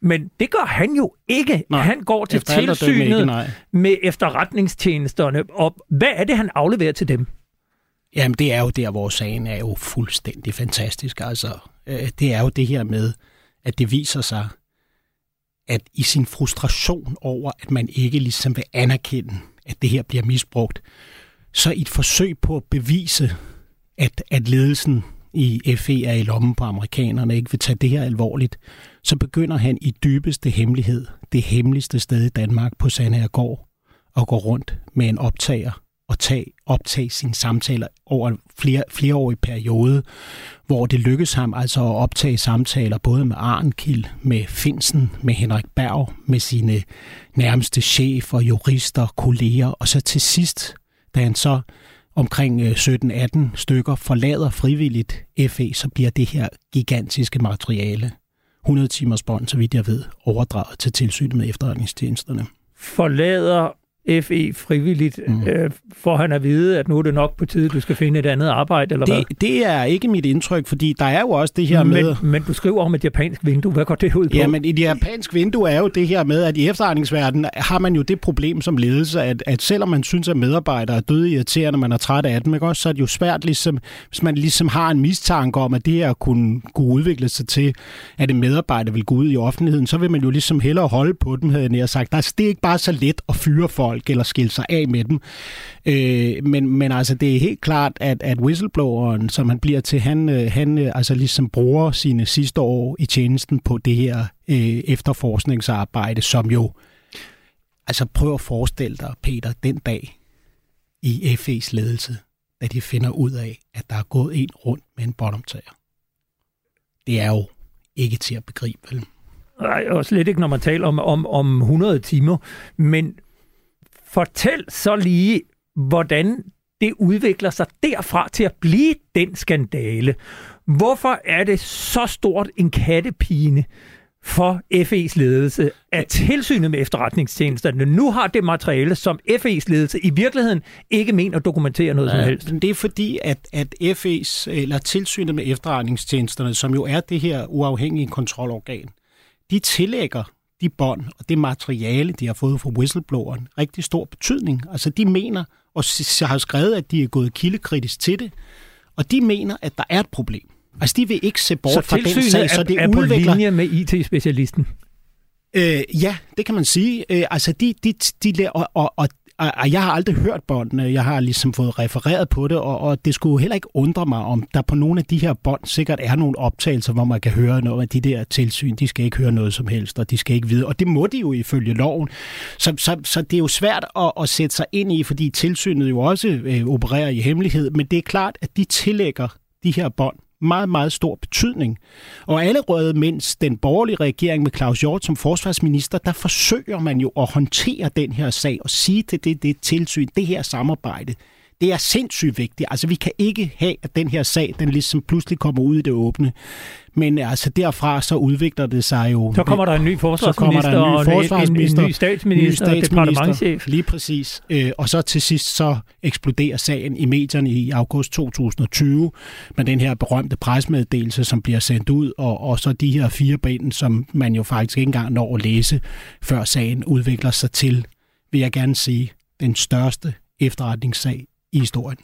[SPEAKER 2] Men det gør han jo ikke. Nej. Han går til Efter tilsynet ikke, med efterretningstjenesterne, og hvad er det, han afleverer til dem?
[SPEAKER 5] Jamen, det er jo der, hvor sagen er jo fuldstændig fantastisk. Altså, øh, det er jo det her med, at det viser sig, at i sin frustration over, at man ikke ligesom vil anerkende, at det her bliver misbrugt, så i et forsøg på at bevise, at, at ledelsen i FE er i lommen på amerikanerne, ikke vil tage det her alvorligt, så begynder han i dybeste hemmelighed, det hemmeligste sted i Danmark på Sandhergård, at gå rundt med en optager at tage, optage sine samtaler over en flere, flereårig periode, hvor det lykkedes ham altså at optage samtaler både med Arnkild, med Finsen, med Henrik Berg, med sine nærmeste chefer, jurister, kolleger, og så til sidst, da han så omkring øh, 17-18 stykker forlader frivilligt FE, så bliver det her gigantiske materiale, 100 timers bånd, så vidt jeg ved, overdraget til tilsynet med efterretningstjenesterne.
[SPEAKER 2] Forlader FE frivilligt, mm. øh, for han at vide, at nu er det nok på tide, du skal finde et andet arbejde, eller
[SPEAKER 5] det,
[SPEAKER 2] hvad?
[SPEAKER 5] Det er ikke mit indtryk, fordi der er jo også det her
[SPEAKER 2] men,
[SPEAKER 5] med...
[SPEAKER 2] Men du skriver om et japansk vindue. Hvad går det ud på?
[SPEAKER 5] Ja, men et japansk vindue er jo det her med, at i efterretningsverdenen har man jo det problem som ledelse, at, at selvom man synes, at medarbejdere er døde irriterende, man er træt af dem, ikke? Også, så er det jo svært, ligesom, hvis man ligesom har en mistanke om, at det her kunne, kunne udvikle sig til, at en medarbejder vil gå ud i offentligheden, så vil man jo ligesom hellere holde på dem, havde jeg sagt. Altså, det er ikke bare så let at fyre folk folk eller skille sig af med dem. Øh, men, men altså, det er helt klart, at, at whistlebloweren, som han bliver til, han, øh, han øh, altså ligesom bruger sine sidste år i tjenesten på det her øh, efterforskningsarbejde, som jo, altså prøv at forestille dig, Peter, den dag i FE's ledelse, at de finder ud af, at der er gået en rundt med en bottomtager. Det er jo ikke til at begribe, vel?
[SPEAKER 2] Nej, og slet ikke, når man taler om, om, om 100 timer. Men Fortæl så lige, hvordan det udvikler sig derfra til at blive den skandale. Hvorfor er det så stort en kattepine for FE's ledelse, at tilsynet med efterretningstjenesterne nu har det materiale, som FE's ledelse i virkeligheden ikke mener at dokumentere noget ja, som helst?
[SPEAKER 5] Det er fordi, at, at FE's, eller tilsynet med efterretningstjenesterne, som jo er det her uafhængige kontrolorgan, de tillægger de bånd og det materiale, de har fået fra whistlebloweren, rigtig stor betydning. Altså de mener, og har skrevet, at de er gået kildekritisk til det, og de mener, at der er et problem. Altså de vil ikke se bort
[SPEAKER 2] så
[SPEAKER 5] fra den sag,
[SPEAKER 2] så det er udvikler... på linje med IT-specialisten?
[SPEAKER 5] Øh, ja, det kan man sige. Øh, altså de, de, de, og, og, og og jeg har aldrig hørt båndene. Jeg har ligesom fået refereret på det, og, og det skulle heller ikke undre mig, om der på nogle af de her bånd sikkert er nogle optagelser, hvor man kan høre noget af de der tilsyn. De skal ikke høre noget som helst, og de skal ikke vide. Og det må de jo ifølge loven. Så, så, så det er jo svært at, at sætte sig ind i, fordi tilsynet jo også øh, opererer i hemmelighed. Men det er klart, at de tillægger de her bånd meget, meget stor betydning. Og allerede mens den borgerlige regering med Claus Hjort som forsvarsminister, der forsøger man jo at håndtere den her sag og sige til det, det tilsyn, det her samarbejde, det er sindssygt vigtigt. Altså, vi kan ikke have, at den her sag, den ligesom pludselig kommer ud i det åbne. Men altså derfra så udvikler det sig jo...
[SPEAKER 2] Så kommer der en ny forsvarsminister, der en ny, forsvarsminister og en, en ny statsminister, ny statsminister departementchef.
[SPEAKER 5] Lige præcis. Øh, og så til sidst så eksploderer sagen i medierne i august 2020 med den her berømte presmeddelelse, som bliver sendt ud, og, og så de her fire ben, som man jo faktisk ikke engang når at læse, før sagen udvikler sig til, vil jeg gerne sige, den største efterretningssag i historien.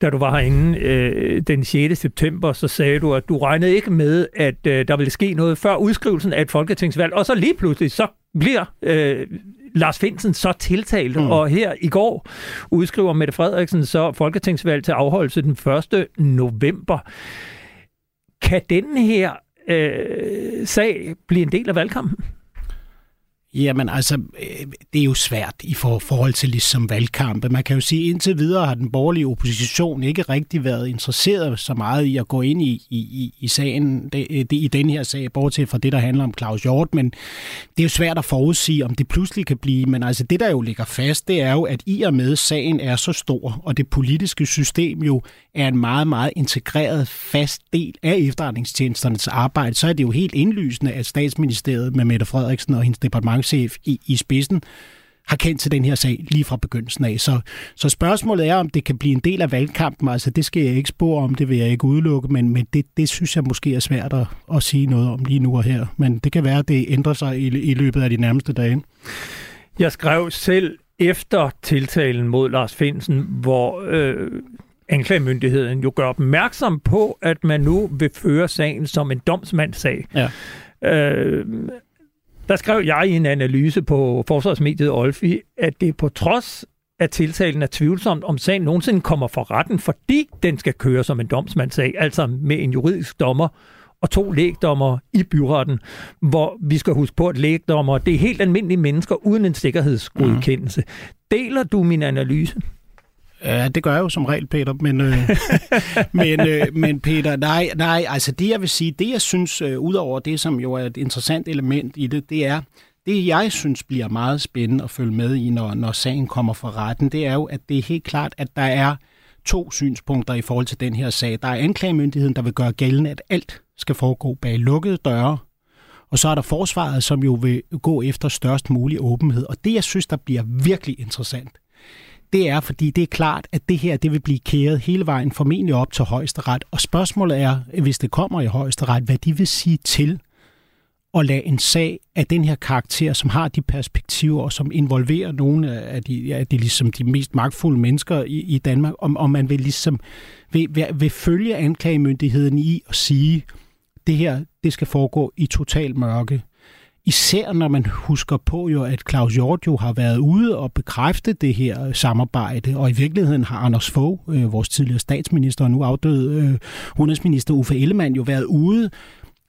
[SPEAKER 2] Da du var herinde øh, den 6. september, så sagde du, at du regnede ikke med, at øh, der ville ske noget før udskrivelsen af et folketingsvalg. Og så lige pludselig, så bliver øh, Lars Finsen så tiltalt, mm. og her i går udskriver Mette Frederiksen så folketingsvalg til afholdelse den 1. november. Kan den her øh, sag blive en del af valgkampen?
[SPEAKER 5] Jamen altså, øh, det er jo svært i forhold til ligesom valgkampe. Man kan jo sige, at indtil videre har den borgerlige opposition ikke rigtig været interesseret så meget i at gå ind i, i, i sagen, det, øh, det, i den her sag, bortset fra det, der handler om Claus Hjort, men det er jo svært at forudsige, om det pludselig kan blive. Men altså, det der jo ligger fast, det er jo, at i og med sagen er så stor, og det politiske system jo er en meget, meget integreret fast del af efterretningstjenesternes arbejde, så er det jo helt indlysende, at statsministeriet med Mette Frederiksen og hendes departementchef i, i spidsen har kendt til den her sag lige fra begyndelsen af. Så, så spørgsmålet er, om det kan blive en del af valgkampen. Altså, det skal jeg ikke spore om, det vil jeg ikke udelukke, men, men det, det synes jeg måske er svært at, at sige noget om lige nu og her. Men det kan være, at det ændrer sig i, i løbet af de nærmeste dage.
[SPEAKER 2] Jeg skrev selv efter tiltalen mod Lars Finsen, hvor øh, anklagemyndigheden jo gør opmærksom på, at man nu vil føre sagen som en domsmandssag. Ja. Øh, der skrev jeg i en analyse på forsvarsmediet Olfi, at det på trods af tiltalen er tvivlsomt, om sagen nogensinde kommer for retten, fordi den skal køre som en domsmandssag, altså med en juridisk dommer og to lægdommer i byretten, hvor vi skal huske på, at lægdommer, det er helt almindelige mennesker uden en sikkerhedsgodkendelse. Mm. Deler du min analyse?
[SPEAKER 5] Ja, det gør jeg jo som regel, Peter. Men, øh, men, øh, men Peter, nej, nej, altså det jeg vil sige, det jeg synes, øh, udover det, som jo er et interessant element i det, det er, det jeg synes bliver meget spændende at følge med i, når, når sagen kommer fra retten, det er jo, at det er helt klart, at der er to synspunkter i forhold til den her sag. Der er anklagemyndigheden, der vil gøre gældende, at alt skal foregå bag lukkede døre, og så er der forsvaret, som jo vil gå efter størst mulig åbenhed. Og det, jeg synes, der bliver virkelig interessant, det er, fordi det er klart, at det her det vil blive kæret hele vejen formentlig op til højesteret. Og spørgsmålet er, hvis det kommer i højesteret, hvad de vil sige til at lade en sag af den her karakter, som har de perspektiver, og som involverer nogle af de, ja, de, ligesom de mest magtfulde mennesker i, i Danmark, om, om man vil, ligesom, vil, vil, vil følge anklagemyndigheden i at sige, det her det skal foregå i total mørke. Især når man husker på jo, at Claus Hjort jo har været ude og bekræfte det her samarbejde, og i virkeligheden har Anders Fogh, øh, vores tidligere statsminister og nu afdøde øh, udenrigsminister Uffe Ellemann jo været ude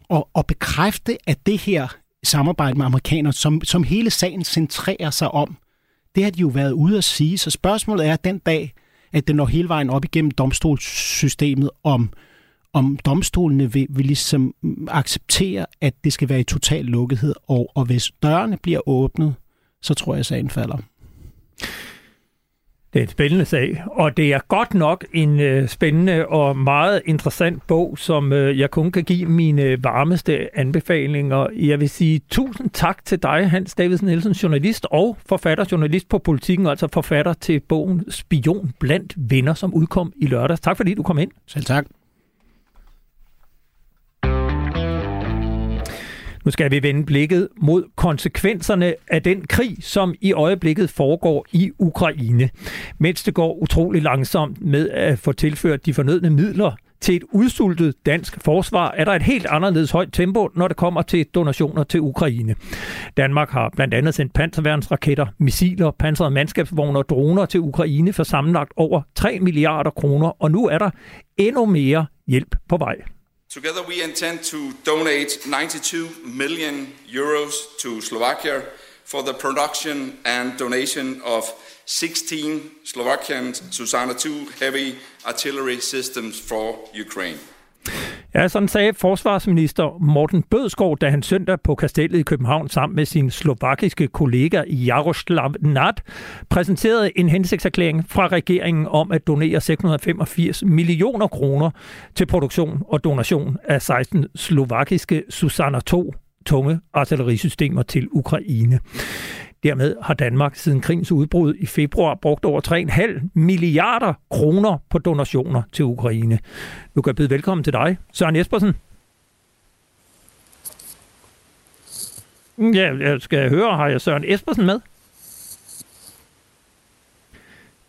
[SPEAKER 5] og, og bekræfte, at det her samarbejde med amerikanerne, som, som hele sagen centrerer sig om, det har de jo været ude at sige. Så spørgsmålet er den dag, at det når hele vejen op igennem domstolssystemet, om om domstolene vil, vil ligesom acceptere, at det skal være i total lukkethed, og, og hvis dørene bliver åbnet, så tror jeg, at sagen falder.
[SPEAKER 2] Det er et spændende sag, og det er godt nok en øh, spændende og meget interessant bog, som øh, jeg kun kan give mine varmeste anbefalinger. Jeg vil sige tusind tak til dig, Hans Davidsen Nielsen, journalist og forfatter, journalist på politikken, altså forfatter til bogen Spion blandt venner, som udkom i lørdags. Tak fordi du kom ind.
[SPEAKER 5] Selv tak.
[SPEAKER 2] Nu skal vi vende blikket mod konsekvenserne af den krig, som i øjeblikket foregår i Ukraine. Mens det går utrolig langsomt med at få tilført de fornødne midler til et udsultet dansk forsvar er der et helt anderledes højt tempo, når det kommer til donationer til Ukraine. Danmark har blandt andet sendt panserværnsraketter, missiler, pansrede mandskabsvogne og droner til Ukraine for sammenlagt over 3 milliarder kroner, og nu er der endnu mere hjælp på vej.
[SPEAKER 6] Together we intend to donate 92 million euros to Slovakia for the production and donation of 16 Slovakian Susanna 2 heavy artillery systems for Ukraine.
[SPEAKER 2] Ja, sådan sagde forsvarsminister Morten Bødskov, da han søndag på Kastellet i København sammen med sin slovakiske kollega Jaroslav Nat præsenterede en hensigtserklæring fra regeringen om at donere 685 millioner kroner til produktion og donation af 16 slovakiske Susanna 2 tunge artillerisystemer til Ukraine. Dermed har Danmark siden krigens udbrud i februar brugt over 3,5 milliarder kroner på donationer til Ukraine. Nu kan jeg byde velkommen til dig, Søren Espersen. Ja, jeg skal høre, har jeg Søren Espersen med?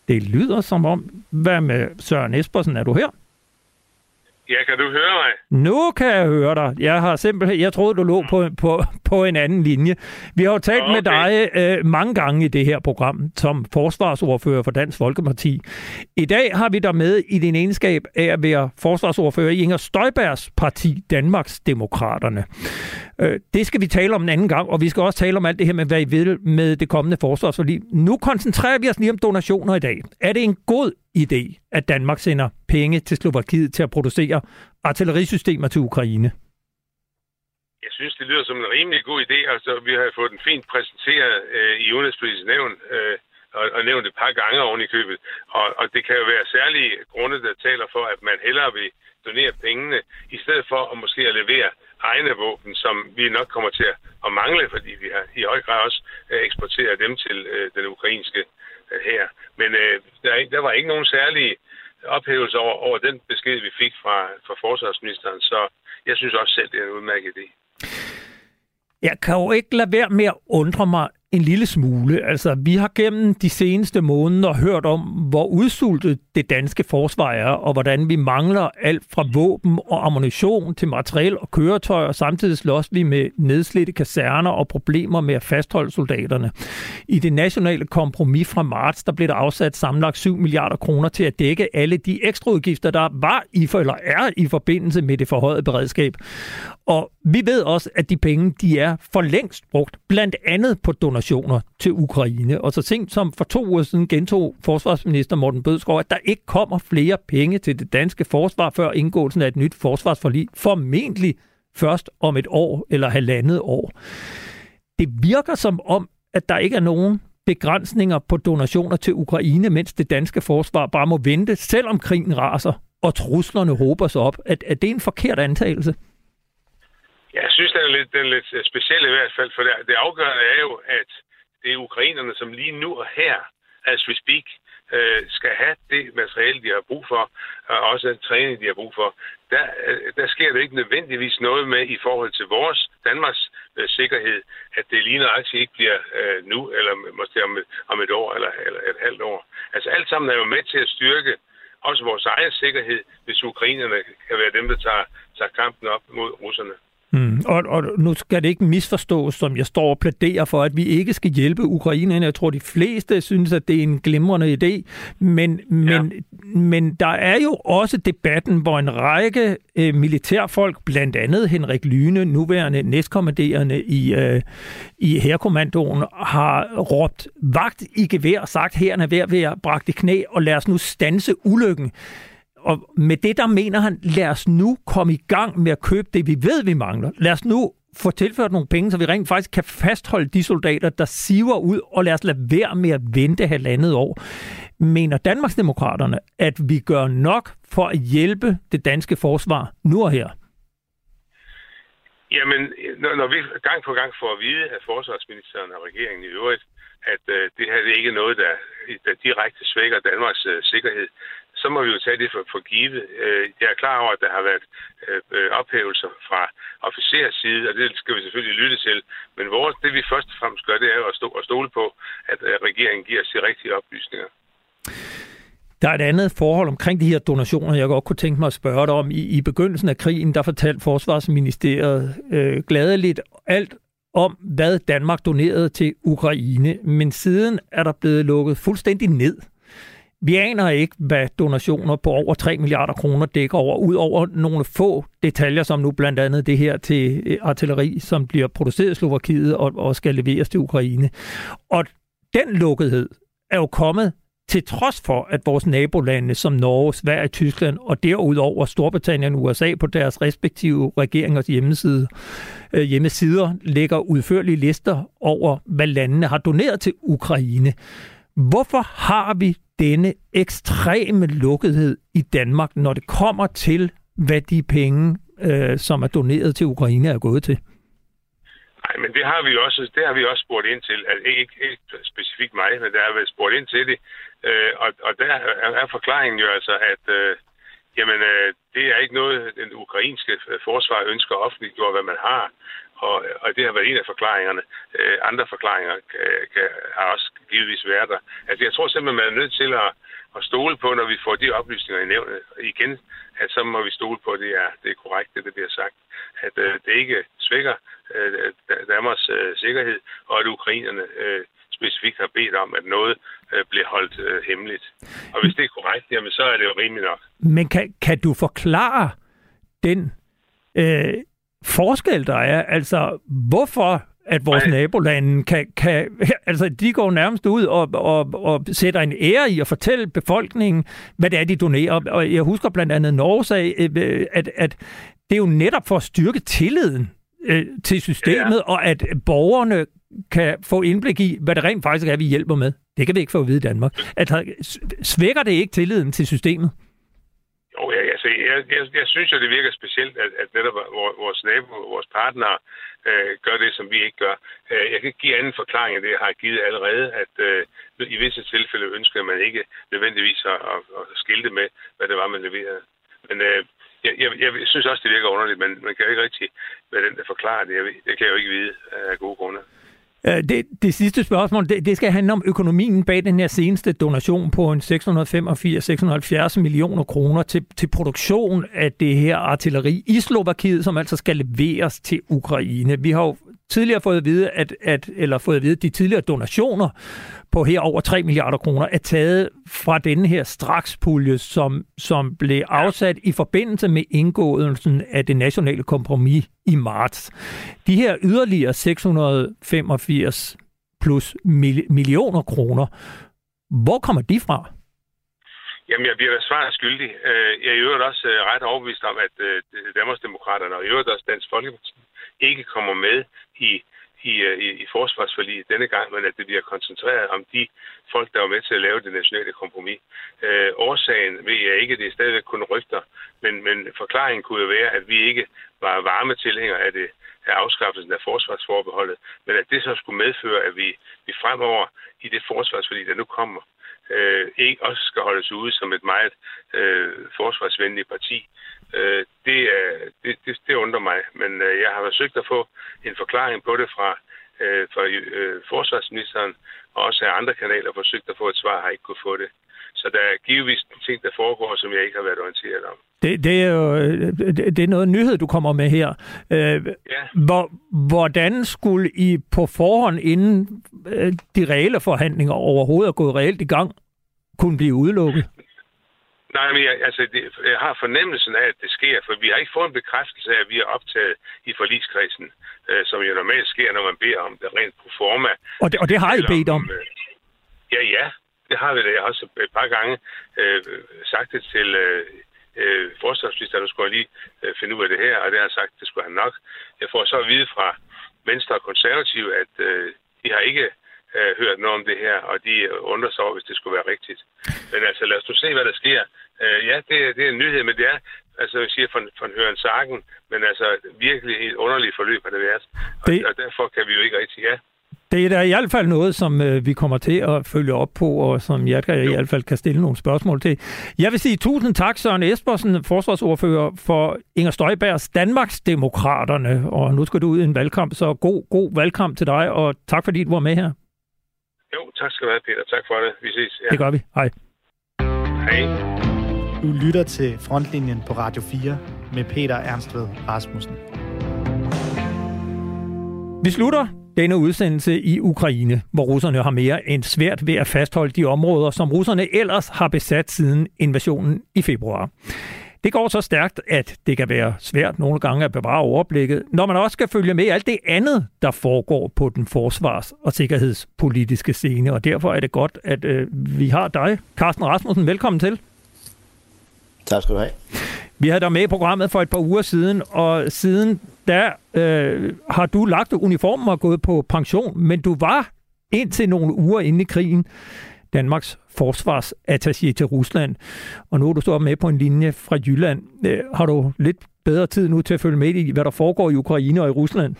[SPEAKER 2] Det lyder som om, hvad med Søren Espersen, er du her?
[SPEAKER 7] Ja, kan du høre mig?
[SPEAKER 2] Nu kan jeg høre dig. Jeg har simpelthen, jeg troede, du lå på, på, på en anden linje. Vi har jo talt okay. med dig øh, mange gange i det her program som forsvarsordfører for Dansk Folkeparti. I dag har vi dig med i din egenskab af at være forsvarsordfører i Inger Støjbergs parti, Danmarks Demokraterne. Øh, det skal vi tale om en anden gang, og vi skal også tale om alt det her med, hvad I vil med det kommende forsvarsforlig. Nu koncentrerer vi os lige om donationer i dag. Er det en god idé, at Danmark sender penge til Slovakiet til at producere artillerisystemer til Ukraine?
[SPEAKER 7] Jeg synes, det lyder som en rimelig god idé. Altså, vi har fået den fint præsenteret øh, i udenrigspolitisk nævn, øh, og, og nævnt et par gange oven i købet. Og, og det kan jo være særlige grunde, der taler for, at man hellere vil donere pengene, i stedet for at måske at levere egne våben, som vi nok kommer til at mangle, fordi vi har i høj grad også øh, eksporteret dem til øh, den ukrainske øh, her. Men øh, der, der var ikke nogen særlige ophævelse over, over den besked, vi fik fra, fra forsvarsministeren, så jeg synes også selv, det er en udmærket idé.
[SPEAKER 2] Jeg kan jo ikke lade være med at undre mig en lille smule. Altså, vi har gennem de seneste måneder hørt om, hvor udsultet det danske forsvar er, og hvordan vi mangler alt fra våben og ammunition til materiel og køretøjer. Samtidig slås vi med nedslidte kaserner og problemer med at fastholde soldaterne. I det nationale kompromis fra marts, der blev der afsat samlet 7 milliarder kroner til at dække alle de ekstraudgifter, der var i eller er i forbindelse med det forhøjede beredskab. Og vi ved også, at de penge, de er for længst brugt, blandt andet på donationer til Ukraine. Og så sent som for to uger siden gentog forsvarsminister Morten Bødskov, at der ikke kommer flere penge til det danske forsvar før indgåelsen af et nyt forsvarsforlig, formentlig først om et år eller halvandet år. Det virker som om, at der ikke er nogen begrænsninger på donationer til Ukraine, mens det danske forsvar bare må vente, selvom krigen raser og truslerne håber sig op. Er, er det en forkert antagelse?
[SPEAKER 7] Jeg synes, den er lidt, den er lidt øh, speciel i hvert fald, for det, det afgørende er jo, at det er ukrainerne, som lige nu og her, as we speak, øh, skal have det materiale, de har brug for, og også den træning, de har brug for. Der, øh, der sker det ikke nødvendigvis noget med i forhold til vores, Danmarks øh, sikkerhed, at det lige nøjagtigt ikke bliver øh, nu, eller måske om et, om et år, eller, eller et halvt år. Altså alt sammen er jo med til at styrke også vores egen sikkerhed, hvis ukrainerne kan være dem, der tager, tager kampen op mod russerne.
[SPEAKER 2] Mm. Og, og nu skal det ikke misforstås, som jeg står og plæderer for, at vi ikke skal hjælpe Ukraine. Jeg tror, de fleste synes, at det er en glimrende idé. Men, men, ja. men der er jo også debatten, hvor en række øh, militærfolk, blandt andet Henrik Lyne, nuværende næstkommanderende i, øh, i herrekommandoen, har råbt vagt i gevær og sagt, her er ved at være bragt i knæ, og lad os nu stanse ulykken og med det, der mener han, lad os nu komme i gang med at købe det, vi ved, vi mangler. Lad os nu få tilført nogle penge, så vi rent faktisk kan fastholde de soldater, der siver ud, og lad os lade være med at vente halvandet år. Mener Danmarksdemokraterne, at vi gør nok for at hjælpe det danske forsvar nu og her?
[SPEAKER 7] Jamen, når, når vi gang på gang får at vide af forsvarsministeren og regeringen i øvrigt, at øh, det her det er ikke noget, der, der direkte svækker Danmarks øh, sikkerhed, så må vi jo tage det for, for givet. Øh, jeg er klar over, at der har været øh, ophævelser fra officers side, og det skal vi selvfølgelig lytte til. Men vores, det vi først og fremmest gør, det er jo at, stå, at stole på, at øh, regeringen giver os de rigtige oplysninger.
[SPEAKER 2] Der er et andet forhold omkring de her donationer, jeg godt kunne tænke mig at spørge dig om. I, i begyndelsen af krigen, der fortalte Forsvarsministeriet øh, gladeligt alt om, hvad Danmark donerede til Ukraine, men siden er der blevet lukket fuldstændig ned. Vi aner ikke, hvad donationer på over 3 milliarder kroner dækker over, ud over nogle få detaljer, som nu blandt andet det her til øh, artilleri, som bliver produceret i Slovakiet og, og skal leveres til Ukraine. Og den lukkethed er jo kommet til trods for, at vores nabolande som Norge, Sverige, Tyskland og derudover Storbritannien og USA på deres respektive regeringers hjemmeside, øh, hjemmesider lægger udførlige lister over, hvad landene har doneret til Ukraine. Hvorfor har vi denne ekstreme lukkethed i Danmark, når det kommer til, hvad de penge, øh, som er doneret til Ukraine, er gået til?
[SPEAKER 7] Nej, men det har vi også, det har vi også spurgt ind til. Altså, ikke, ikke specifikt mig, men der har været spurgt ind til det. Øh, og, og der er, er forklaringen jo altså, at øh, jamen, øh, det er ikke noget, den ukrainske forsvar ønsker offentliggjort, hvad man har. Og, og det har været en af forklaringerne. Øh, andre forklaringer kan, kan, har også givetvis været der. Altså, jeg tror simpelthen, man er nødt til at, at stole på, når vi får de oplysninger i nævnet. Igen, at så må vi stole på, at det er, det er korrekt, det der bliver sagt. At øh, det ikke svækker øh, Danmarks øh, sikkerhed, og at ukrainerne øh, specifikt har bedt om, at noget øh, bliver holdt øh, hemmeligt. Og hvis det er korrekt, jamen så er det jo rimeligt nok.
[SPEAKER 2] Men kan, kan du forklare den øh, forskel, der er? Altså, hvorfor at vores Nej. nabolande kan, kan... Altså, de går nærmest ud og, og, og sætter en ære i at fortælle befolkningen, hvad det er, de donerer. Og jeg husker blandt andet Norge sag, øh, at, at det er jo netop for at styrke tilliden øh, til systemet, ja. og at borgerne kan få indblik i, hvad det rent faktisk er, vi hjælper med. Det kan vi ikke få at vide i Danmark. At, svækker det ikke tilliden til systemet?
[SPEAKER 7] Jo, ja, altså, jeg, jeg, jeg synes jo, det virker specielt, at, at netop vores nabo, vores partner, øh, gør det, som vi ikke gør. Øh, jeg kan ikke give anden forklaring end det, jeg har givet allerede, at øh, i visse tilfælde ønsker man ikke nødvendigvis at, at, at skilte med, hvad det var, man leverede. Men øh, jeg, jeg, jeg synes også, det virker underligt, men man kan jo ikke rigtig være den, der forklarer det. Jeg, det kan jeg jo ikke vide af gode grunde.
[SPEAKER 2] Øh, det, det sidste spørgsmål, det, det skal handle om økonomien bag den her seneste donation på en 685-670 millioner kroner til, til produktion af det her artilleri i Slovakiet, som altså skal leveres til Ukraine. Vi har jo tidligere fået at vide, at, at, eller fået at vide, at de tidligere donationer på her over 3 milliarder kroner er taget fra denne her strakspulje, som, som blev afsat i forbindelse med indgåelsen af det nationale kompromis i marts. De her yderligere 685 plus millioner kroner, hvor kommer de fra?
[SPEAKER 7] Jamen, jeg bliver svaret skyldig. Øh, jeg er i øvrigt også øh, ret overbevist om, at øh, Danmarksdemokraterne og i øvrigt også Dansk Folkeparti ikke kommer med i i, øh, i, i forsvarsforliget denne gang, men at det bliver koncentreret om de folk, der var med til at lave det nationale kompromis. Øh, årsagen ved jeg ikke, det er stadigvæk kun rygter, men, men forklaringen kunne jo være, at vi ikke var varme tilhængere af det af afskaffelsen af forsvarsforbeholdet, men at det så skulle medføre, at vi, vi fremover i det forsvarsforlig, der nu kommer, øh, ikke også skal holdes ude som et meget øh, forsvarsvenligt parti. Øh, det, det, det, det undrer mig, men øh, jeg har forsøgt at få en forklaring på det fra, øh, fra øh, forsvarsministeren, og også af andre kanaler forsøgt at få et svar, har ikke kunne få det. Så der er givetvis ting, der foregår, som jeg ikke har været orienteret om.
[SPEAKER 2] Det, det er jo det, det er noget nyhed, du kommer med her. Øh, ja. hvor, hvordan skulle I på forhånd, inden øh, de reelle forhandlinger overhovedet er gået reelt i gang, kunne blive udelukket?
[SPEAKER 7] Nej, men jeg, altså, det, jeg har fornemmelsen af, at det sker, for vi har ikke fået en bekræftelse af, at vi er optaget i forligskredsen, øh, som jo normalt sker, når man beder om det rent pro forma.
[SPEAKER 2] Og det, og det har I bedt om?
[SPEAKER 7] Øh, ja, ja, det har vi da. Jeg har også et par gange øh, sagt det til øh, øh, forsvarsministeren, nu skulle jeg lige øh, finde ud af det her, og det har jeg sagt, det skulle han nok. Jeg får så at vide fra Venstre og Konservative, at øh, de har ikke øh, hørt noget om det her, og de undrer sig over, hvis det skulle være rigtigt. Men altså, lad os nu se, hvad der sker. Øh, ja, det, det er en nyhed, men det er, altså jeg siger von, von Høren Sagen, men altså virkelig et underligt forløb har det været. Det... Og, og derfor kan vi jo ikke rigtig, ja.
[SPEAKER 2] Det er da i hvert fald noget, som øh, vi kommer til at følge op på, og som jeg kan, i hvert fald kan stille nogle spørgsmål til. Jeg vil sige tusind tak, Søren Espersen, forsvarsordfører for Inger Støjbergs Danmarksdemokraterne. Og nu skal du ud i en valgkamp, så god, god valgkamp til dig, og tak fordi du var med her.
[SPEAKER 7] Jo, tak skal du have, Peter. Tak for det. Vi ses.
[SPEAKER 2] Ja. Det gør vi. Hej.
[SPEAKER 7] Hej.
[SPEAKER 4] Du lytter til Frontlinjen på Radio 4 med Peter Ernstved Rasmussen.
[SPEAKER 2] Vi slutter denne udsendelse i Ukraine, hvor russerne har mere end svært ved at fastholde de områder, som russerne ellers har besat siden invasionen i februar. Det går så stærkt, at det kan være svært nogle gange at bevare overblikket, når man også skal følge med alt det andet, der foregår på den forsvars- og sikkerhedspolitiske scene. Og derfor er det godt, at øh, vi har dig, Carsten Rasmussen. Velkommen til.
[SPEAKER 8] Tak skal du have.
[SPEAKER 2] Vi havde dig med i programmet for et par uger siden, og siden der øh, har du lagt uniformen og gået på pension, men du var indtil nogle uger inde i krigen Danmarks forsvarsattaché til Rusland. Og nu er du så med på en linje fra Jylland. Øh, har du lidt bedre tid nu til at følge med i, hvad der foregår i Ukraine og i Rusland?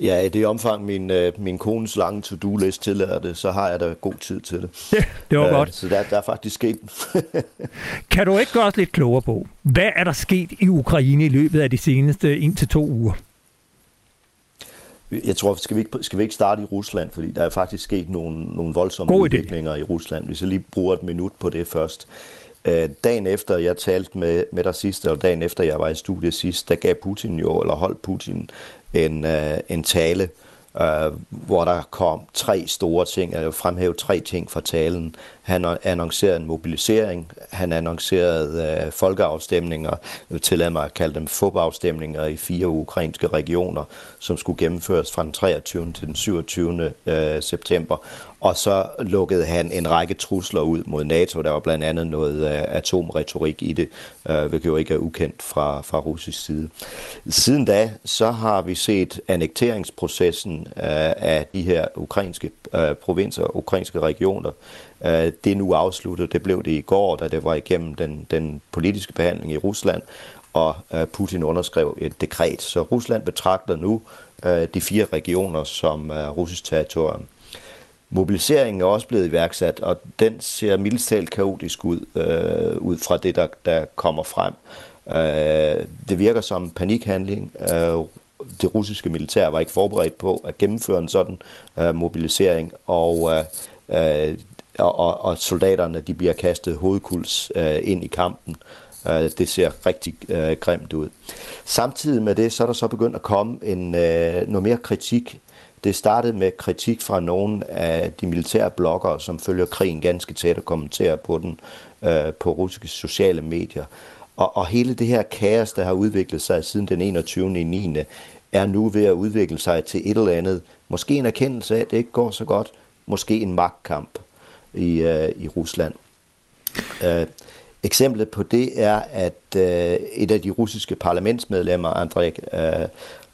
[SPEAKER 8] Ja, i det omfang min, øh, min kones lange to-do-list tillader det, så har jeg da god tid til det.
[SPEAKER 2] Ja, det var uh, godt.
[SPEAKER 8] Så der, der er faktisk sket.
[SPEAKER 2] kan du ikke gøre os lidt klogere på, hvad er der sket i Ukraine i løbet af de seneste 1 til to uger?
[SPEAKER 8] Jeg tror, skal vi, ikke, skal vi ikke starte i Rusland, fordi der er faktisk sket nogle, nogle voldsomme
[SPEAKER 2] God
[SPEAKER 8] udviklinger idé. i Rusland. Hvis jeg lige bruger et minut på det først. Øh, dagen efter jeg talte med, med dig sidst, og dagen efter jeg var i studiet sidst, der gav Putin jo, eller holdt Putin en, uh, en tale, øh, hvor der kom tre store ting, jeg vil fremhæve tre ting fra talen. Han annoncerede en mobilisering, han annoncerede øh, folkeafstemninger, jeg mig at kalde dem fupafstemninger i fire ukrainske regioner, som skulle gennemføres fra den 23. til den 27. Øh, september. Og så lukkede han en række trusler ud mod NATO. Der var blandt andet noget øh, atomretorik i det, øh, hvilket jo ikke er ukendt fra, fra russisk side. Siden da, så har vi set annekteringsprocessen øh, af de her ukrainske provinser, ukrainske regioner. Det er nu afsluttet. Det blev det i går, da det var igennem den, den politiske behandling i Rusland, og Putin underskrev et dekret. Så Rusland betragter nu de fire regioner som russisk territorium. Mobiliseringen er også blevet iværksat, og den ser mildest talt kaotisk ud, øh, ud fra det, der, der kommer frem. Øh, det virker som panikhandling. Øh, det russiske militær var ikke forberedt på at gennemføre en sådan øh, mobilisering, og, øh, og, og, og soldaterne de bliver kastet hovedkuls øh, ind i kampen. Øh, det ser rigtig øh, grimt ud. Samtidig med det, så er der så begyndt at komme en, øh, noget mere kritik det startede med kritik fra nogle af de militære bloggere, som følger krigen ganske tæt og kommenterer på den øh, på russiske sociale medier. Og, og hele det her kaos, der har udviklet sig siden den 21. i 9. er nu ved at udvikle sig til et eller andet. Måske en erkendelse af, at det ikke går så godt. Måske en magtkamp i, øh, i Rusland. Øh, eksemplet på det er, at øh, et af de russiske parlamentsmedlemmer, Andrej øh,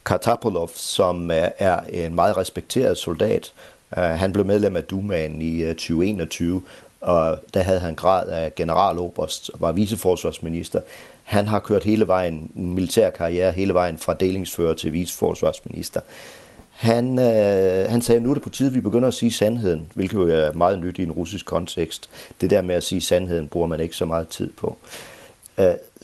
[SPEAKER 8] Kartapolov, som øh, er en meget respekteret soldat. Øh, han blev medlem af Dumaen i øh, 2021, og der havde han grad af generaloberst og var viceforsvarsminister. Han har kørt hele vejen, en militær karriere, hele vejen fra delingsfører til viceforsvarsminister. Han, øh, han sagde, nu er det på tide, at vi begynder at sige sandheden, hvilket jo er meget nyt i en russisk kontekst. Det der med at sige sandheden bruger man ikke så meget tid på. Øh,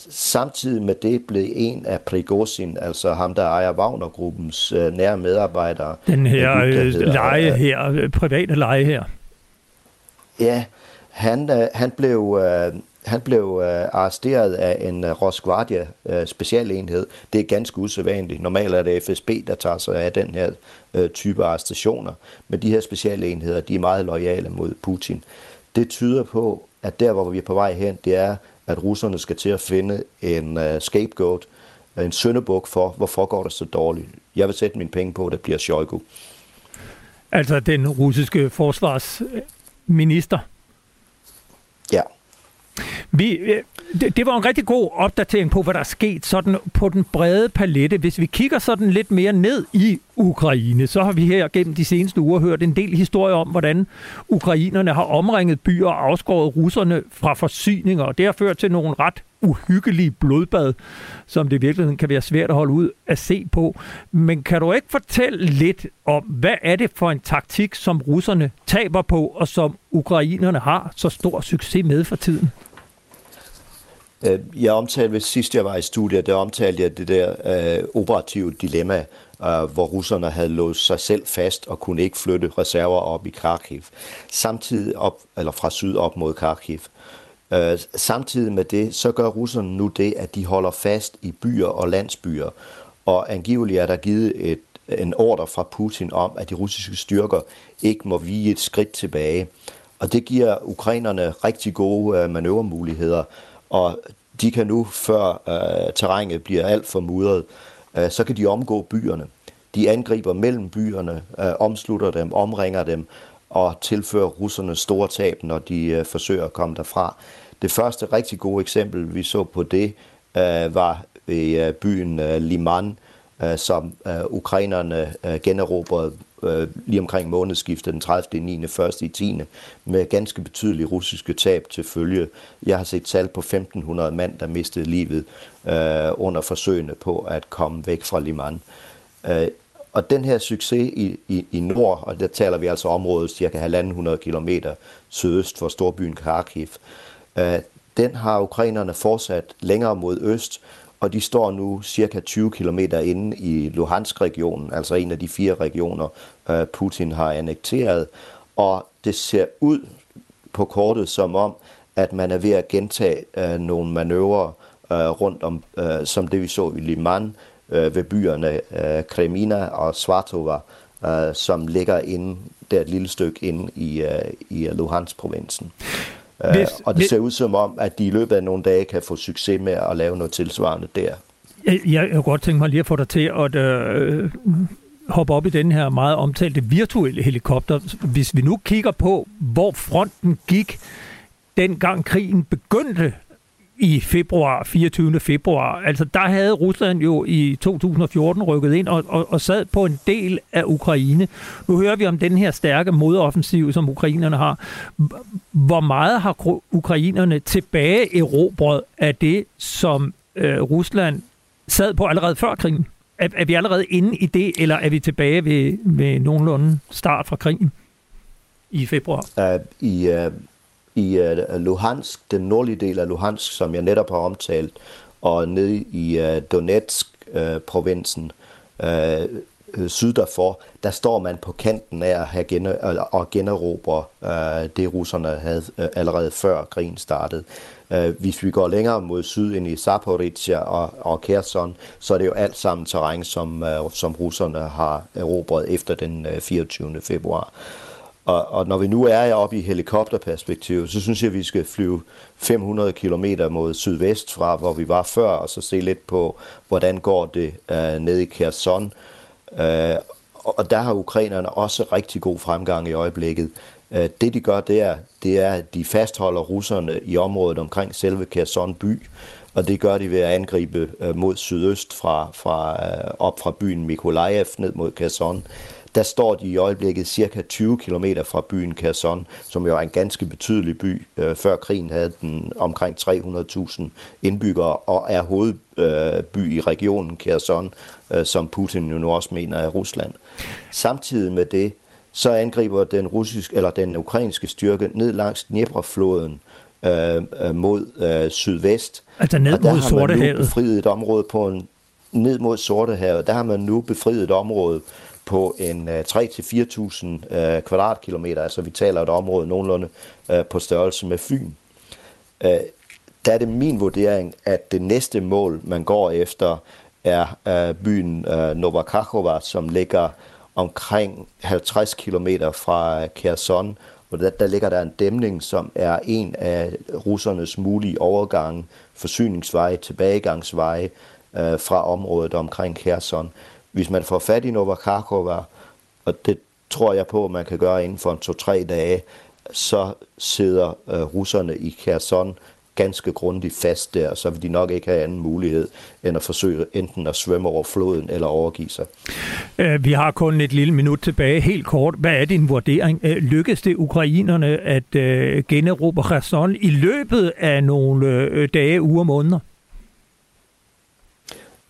[SPEAKER 8] samtidig med det blev en af Prigozhin, altså ham, der ejer Wagner-gruppens øh, nære medarbejdere.
[SPEAKER 2] Den her øh, leje her, øh, private leje her.
[SPEAKER 8] Ja, han, øh, han blev... Øh, han blev øh, arresteret af en øh, Rosgvardia øh, specialenhed. Det er ganske usædvanligt. Normalt er det FSB, der tager sig af den her øh, type arrestationer. Men de her specialenheder, de er meget lojale mod Putin. Det tyder på, at der, hvor vi er på vej hen, det er, at russerne skal til at finde en uh, scapegoat, en søndebuk for, hvorfor går det så dårligt. Jeg vil sætte mine penge på, at det bliver Shoigu.
[SPEAKER 2] Altså den russiske forsvarsminister?
[SPEAKER 8] Ja.
[SPEAKER 2] Vi, øh, det, det var en rigtig god opdatering på, hvad der er sket sådan på den brede palette. Hvis vi kigger sådan lidt mere ned i Ukraine, så har vi her gennem de seneste uger hørt en del historier om, hvordan ukrainerne har omringet byer og afskåret russerne fra forsyninger. Og det har ført til nogle ret uhyggelige blodbad, som det i virkeligheden kan være svært at holde ud at se på. Men kan du ikke fortælle lidt om, hvad er det for en taktik, som russerne taber på, og som ukrainerne har så stor succes med for tiden?
[SPEAKER 8] Øh, jeg omtalte, ved sidst jeg var i studiet, der omtalte jeg det der øh, operative dilemma, øh, hvor russerne havde låst sig selv fast og kunne ikke flytte reserver op i Kharkiv, samtidig op, eller fra syd op mod Kharkiv. Øh, samtidig med det, så gør russerne nu det, at de holder fast i byer og landsbyer, og angiveligt er der givet et, en ordre fra Putin om, at de russiske styrker ikke må vige et skridt tilbage. Og det giver ukrainerne rigtig gode øh, manøvremuligheder, og de kan nu, før øh, terrænet bliver alt for mudret, øh, så kan de omgå byerne. De angriber mellem byerne, øh, omslutter dem, omringer dem og tilfører russerne store tab, når de øh, forsøger at komme derfra. Det første rigtig gode eksempel, vi så på det, øh, var i øh, byen øh, Liman, øh, som øh, ukrainerne øh, generobrede øh, lige omkring månedsskiftet den 30. 9. 1. i 10. med ganske betydelige russiske tab til følge. Jeg har set tal på 1500 mand, der mistede livet øh, under forsøgene på at komme væk fra Liman. Øh, og den her succes i, i, i nord, og der taler vi altså området cirka 1.500 km sydøst for storbyen Kharkiv, øh, den har ukrainerne fortsat længere mod øst, og de står nu cirka 20 km inde i Luhansk-regionen, altså en af de fire regioner, øh, Putin har annekteret. Og det ser ud på kortet som om, at man er ved at gentage øh, nogle manøvrer øh, rundt om, øh, som det vi så i Liman, øh, ved byerne øh, Kremina og Svartova, øh, som ligger inde, der et lille stykke inde i, øh, i Luhansk-provinsen. Øh, hvis, og det ser ud som om, at de i løbet af nogle dage kan få succes med at lave noget tilsvarende der.
[SPEAKER 2] Jeg, jeg kunne godt tænke mig lige at få dig til at øh, hoppe op i den her meget omtalte virtuelle helikopter. Hvis vi nu kigger på, hvor fronten gik, dengang krigen begyndte i februar, 24. februar. Altså der havde Rusland jo i 2014 rykket ind og, og, og sad på en del af Ukraine. Nu hører vi om den her stærke modoffensiv, som ukrainerne har. Hvor meget har ukrainerne tilbage erobret af det, som øh, Rusland sad på allerede før krigen? Er, er vi allerede inde i det, eller er vi tilbage ved, ved nogenlunde start fra krigen i februar?
[SPEAKER 8] At I, uh, i uh, Luhansk, den nordlige del af Luhansk, som jeg netop har omtalt, og nede i øh, uh, Donetsk-provinsen, øh, uh, uh, syd derfor, der står man på kanten af at have gener- og generobre uh, det, russerne havde uh, allerede før krigen startede. Uh, hvis vi går længere mod syd ind i Zaporizhia og, og Kherson, så er det jo alt sammen terræn, som, uh, som russerne har erobret efter den uh, 24. februar. Og, og når vi nu er oppe i helikopterperspektiv, så synes jeg, at vi skal flyve 500 km mod sydvest fra, hvor vi var før, og så se lidt på, hvordan går det uh, ned i Kherson. Uh, og der har ukrainerne også rigtig god fremgang i øjeblikket. Uh, det de gør, det er, det er, at de fastholder russerne i området omkring selve Kherson by, og det gør de ved at angribe uh, mod sydøst fra, fra, uh, op fra byen Mykolaiv ned mod Kherson der står de i øjeblikket cirka 20 km fra byen Kherson, som jo er en ganske betydelig by. Øh, før krigen havde den omkring 300.000 indbyggere og er hovedby øh, i regionen Kherson, øh, som Putin jo nu også mener er Rusland. Samtidig med det, så angriber den russiske eller den ukrainske styrke ned langs Dnieprfloden øh, mod øh, sydvest.
[SPEAKER 2] Altså ned mod Sortehavet?
[SPEAKER 8] Og der har man nu befriet et område på en ned mod Sortehavet. Der har man nu befriet et område på en øh, 3-4.000 øh, kvadratkilometer, altså vi taler et område nogenlunde øh, på størrelse med Fyn. Øh, der er det min vurdering, at det næste mål, man går efter, er øh, byen øh, Novakakova, som ligger omkring 50 km fra øh, Kherson, og der, der ligger der en dæmning, som er en af russernes mulige overgange, forsyningsveje, tilbagegangsveje øh, fra området omkring Kherson hvis man får fat i Novakakova, og det tror jeg på, at man kan gøre inden for en to-tre dage, så sidder øh, russerne i Kherson ganske grundigt fast der, så vil de nok ikke have anden mulighed end at forsøge enten at svømme over floden eller overgive sig.
[SPEAKER 2] Øh, vi har kun et lille minut tilbage. Helt kort, hvad er din vurdering? Øh, lykkes det ukrainerne at øh, generobre Kherson i løbet af nogle øh, dage, uger, måneder?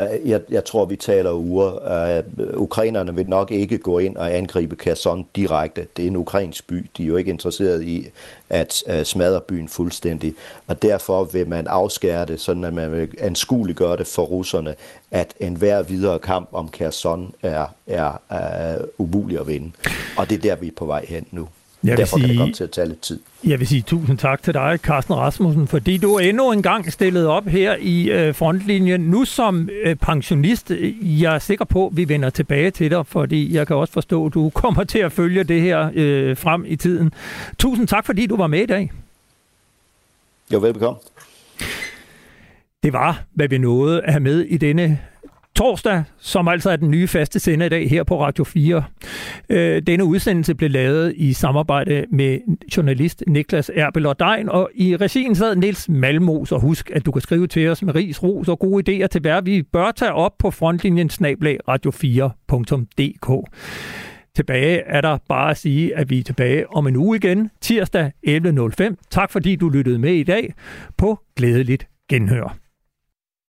[SPEAKER 8] Øh, jeg, jeg tror, vi taler uger. Uh, ukrainerne vil nok ikke gå ind og angribe Kherson direkte. Det er en ukrainsk by. De er jo ikke interesseret i at uh, smadre byen fuldstændig. Og derfor vil man afskære det, sådan at man vil anskueliggøre det for russerne, at enhver videre kamp om Kherson er, er uh, umulig at vinde. Og det er der, vi er på vej hen nu. Jeg Derfor sige, kan det komme til at tage lidt tid.
[SPEAKER 2] Jeg vil sige tusind tak til dig, Carsten Rasmussen, fordi du endnu en gang stillet op her i øh, frontlinjen. Nu som øh, pensionist, jeg er sikker på, at vi vender tilbage til dig, fordi jeg kan også forstå, at du kommer til at følge det her øh, frem i tiden. Tusind tak, fordi du var med i dag.
[SPEAKER 8] Jo, velbekomme.
[SPEAKER 2] Det var, hvad vi nåede at have med i denne torsdag, som altså er den nye faste sender i dag her på Radio 4. Øh, denne udsendelse blev lavet i samarbejde med journalist Niklas Erbel og Dein, og i regien sad Niels Malmos, og husk, at du kan skrive til os med ris, ros og gode idéer til, hvad vi bør tage op på frontlinjen snablag radio4.dk. Tilbage er der bare at sige, at vi er tilbage om en uge igen, tirsdag 11.05. Tak fordi du lyttede med i dag på Glædeligt Genhør.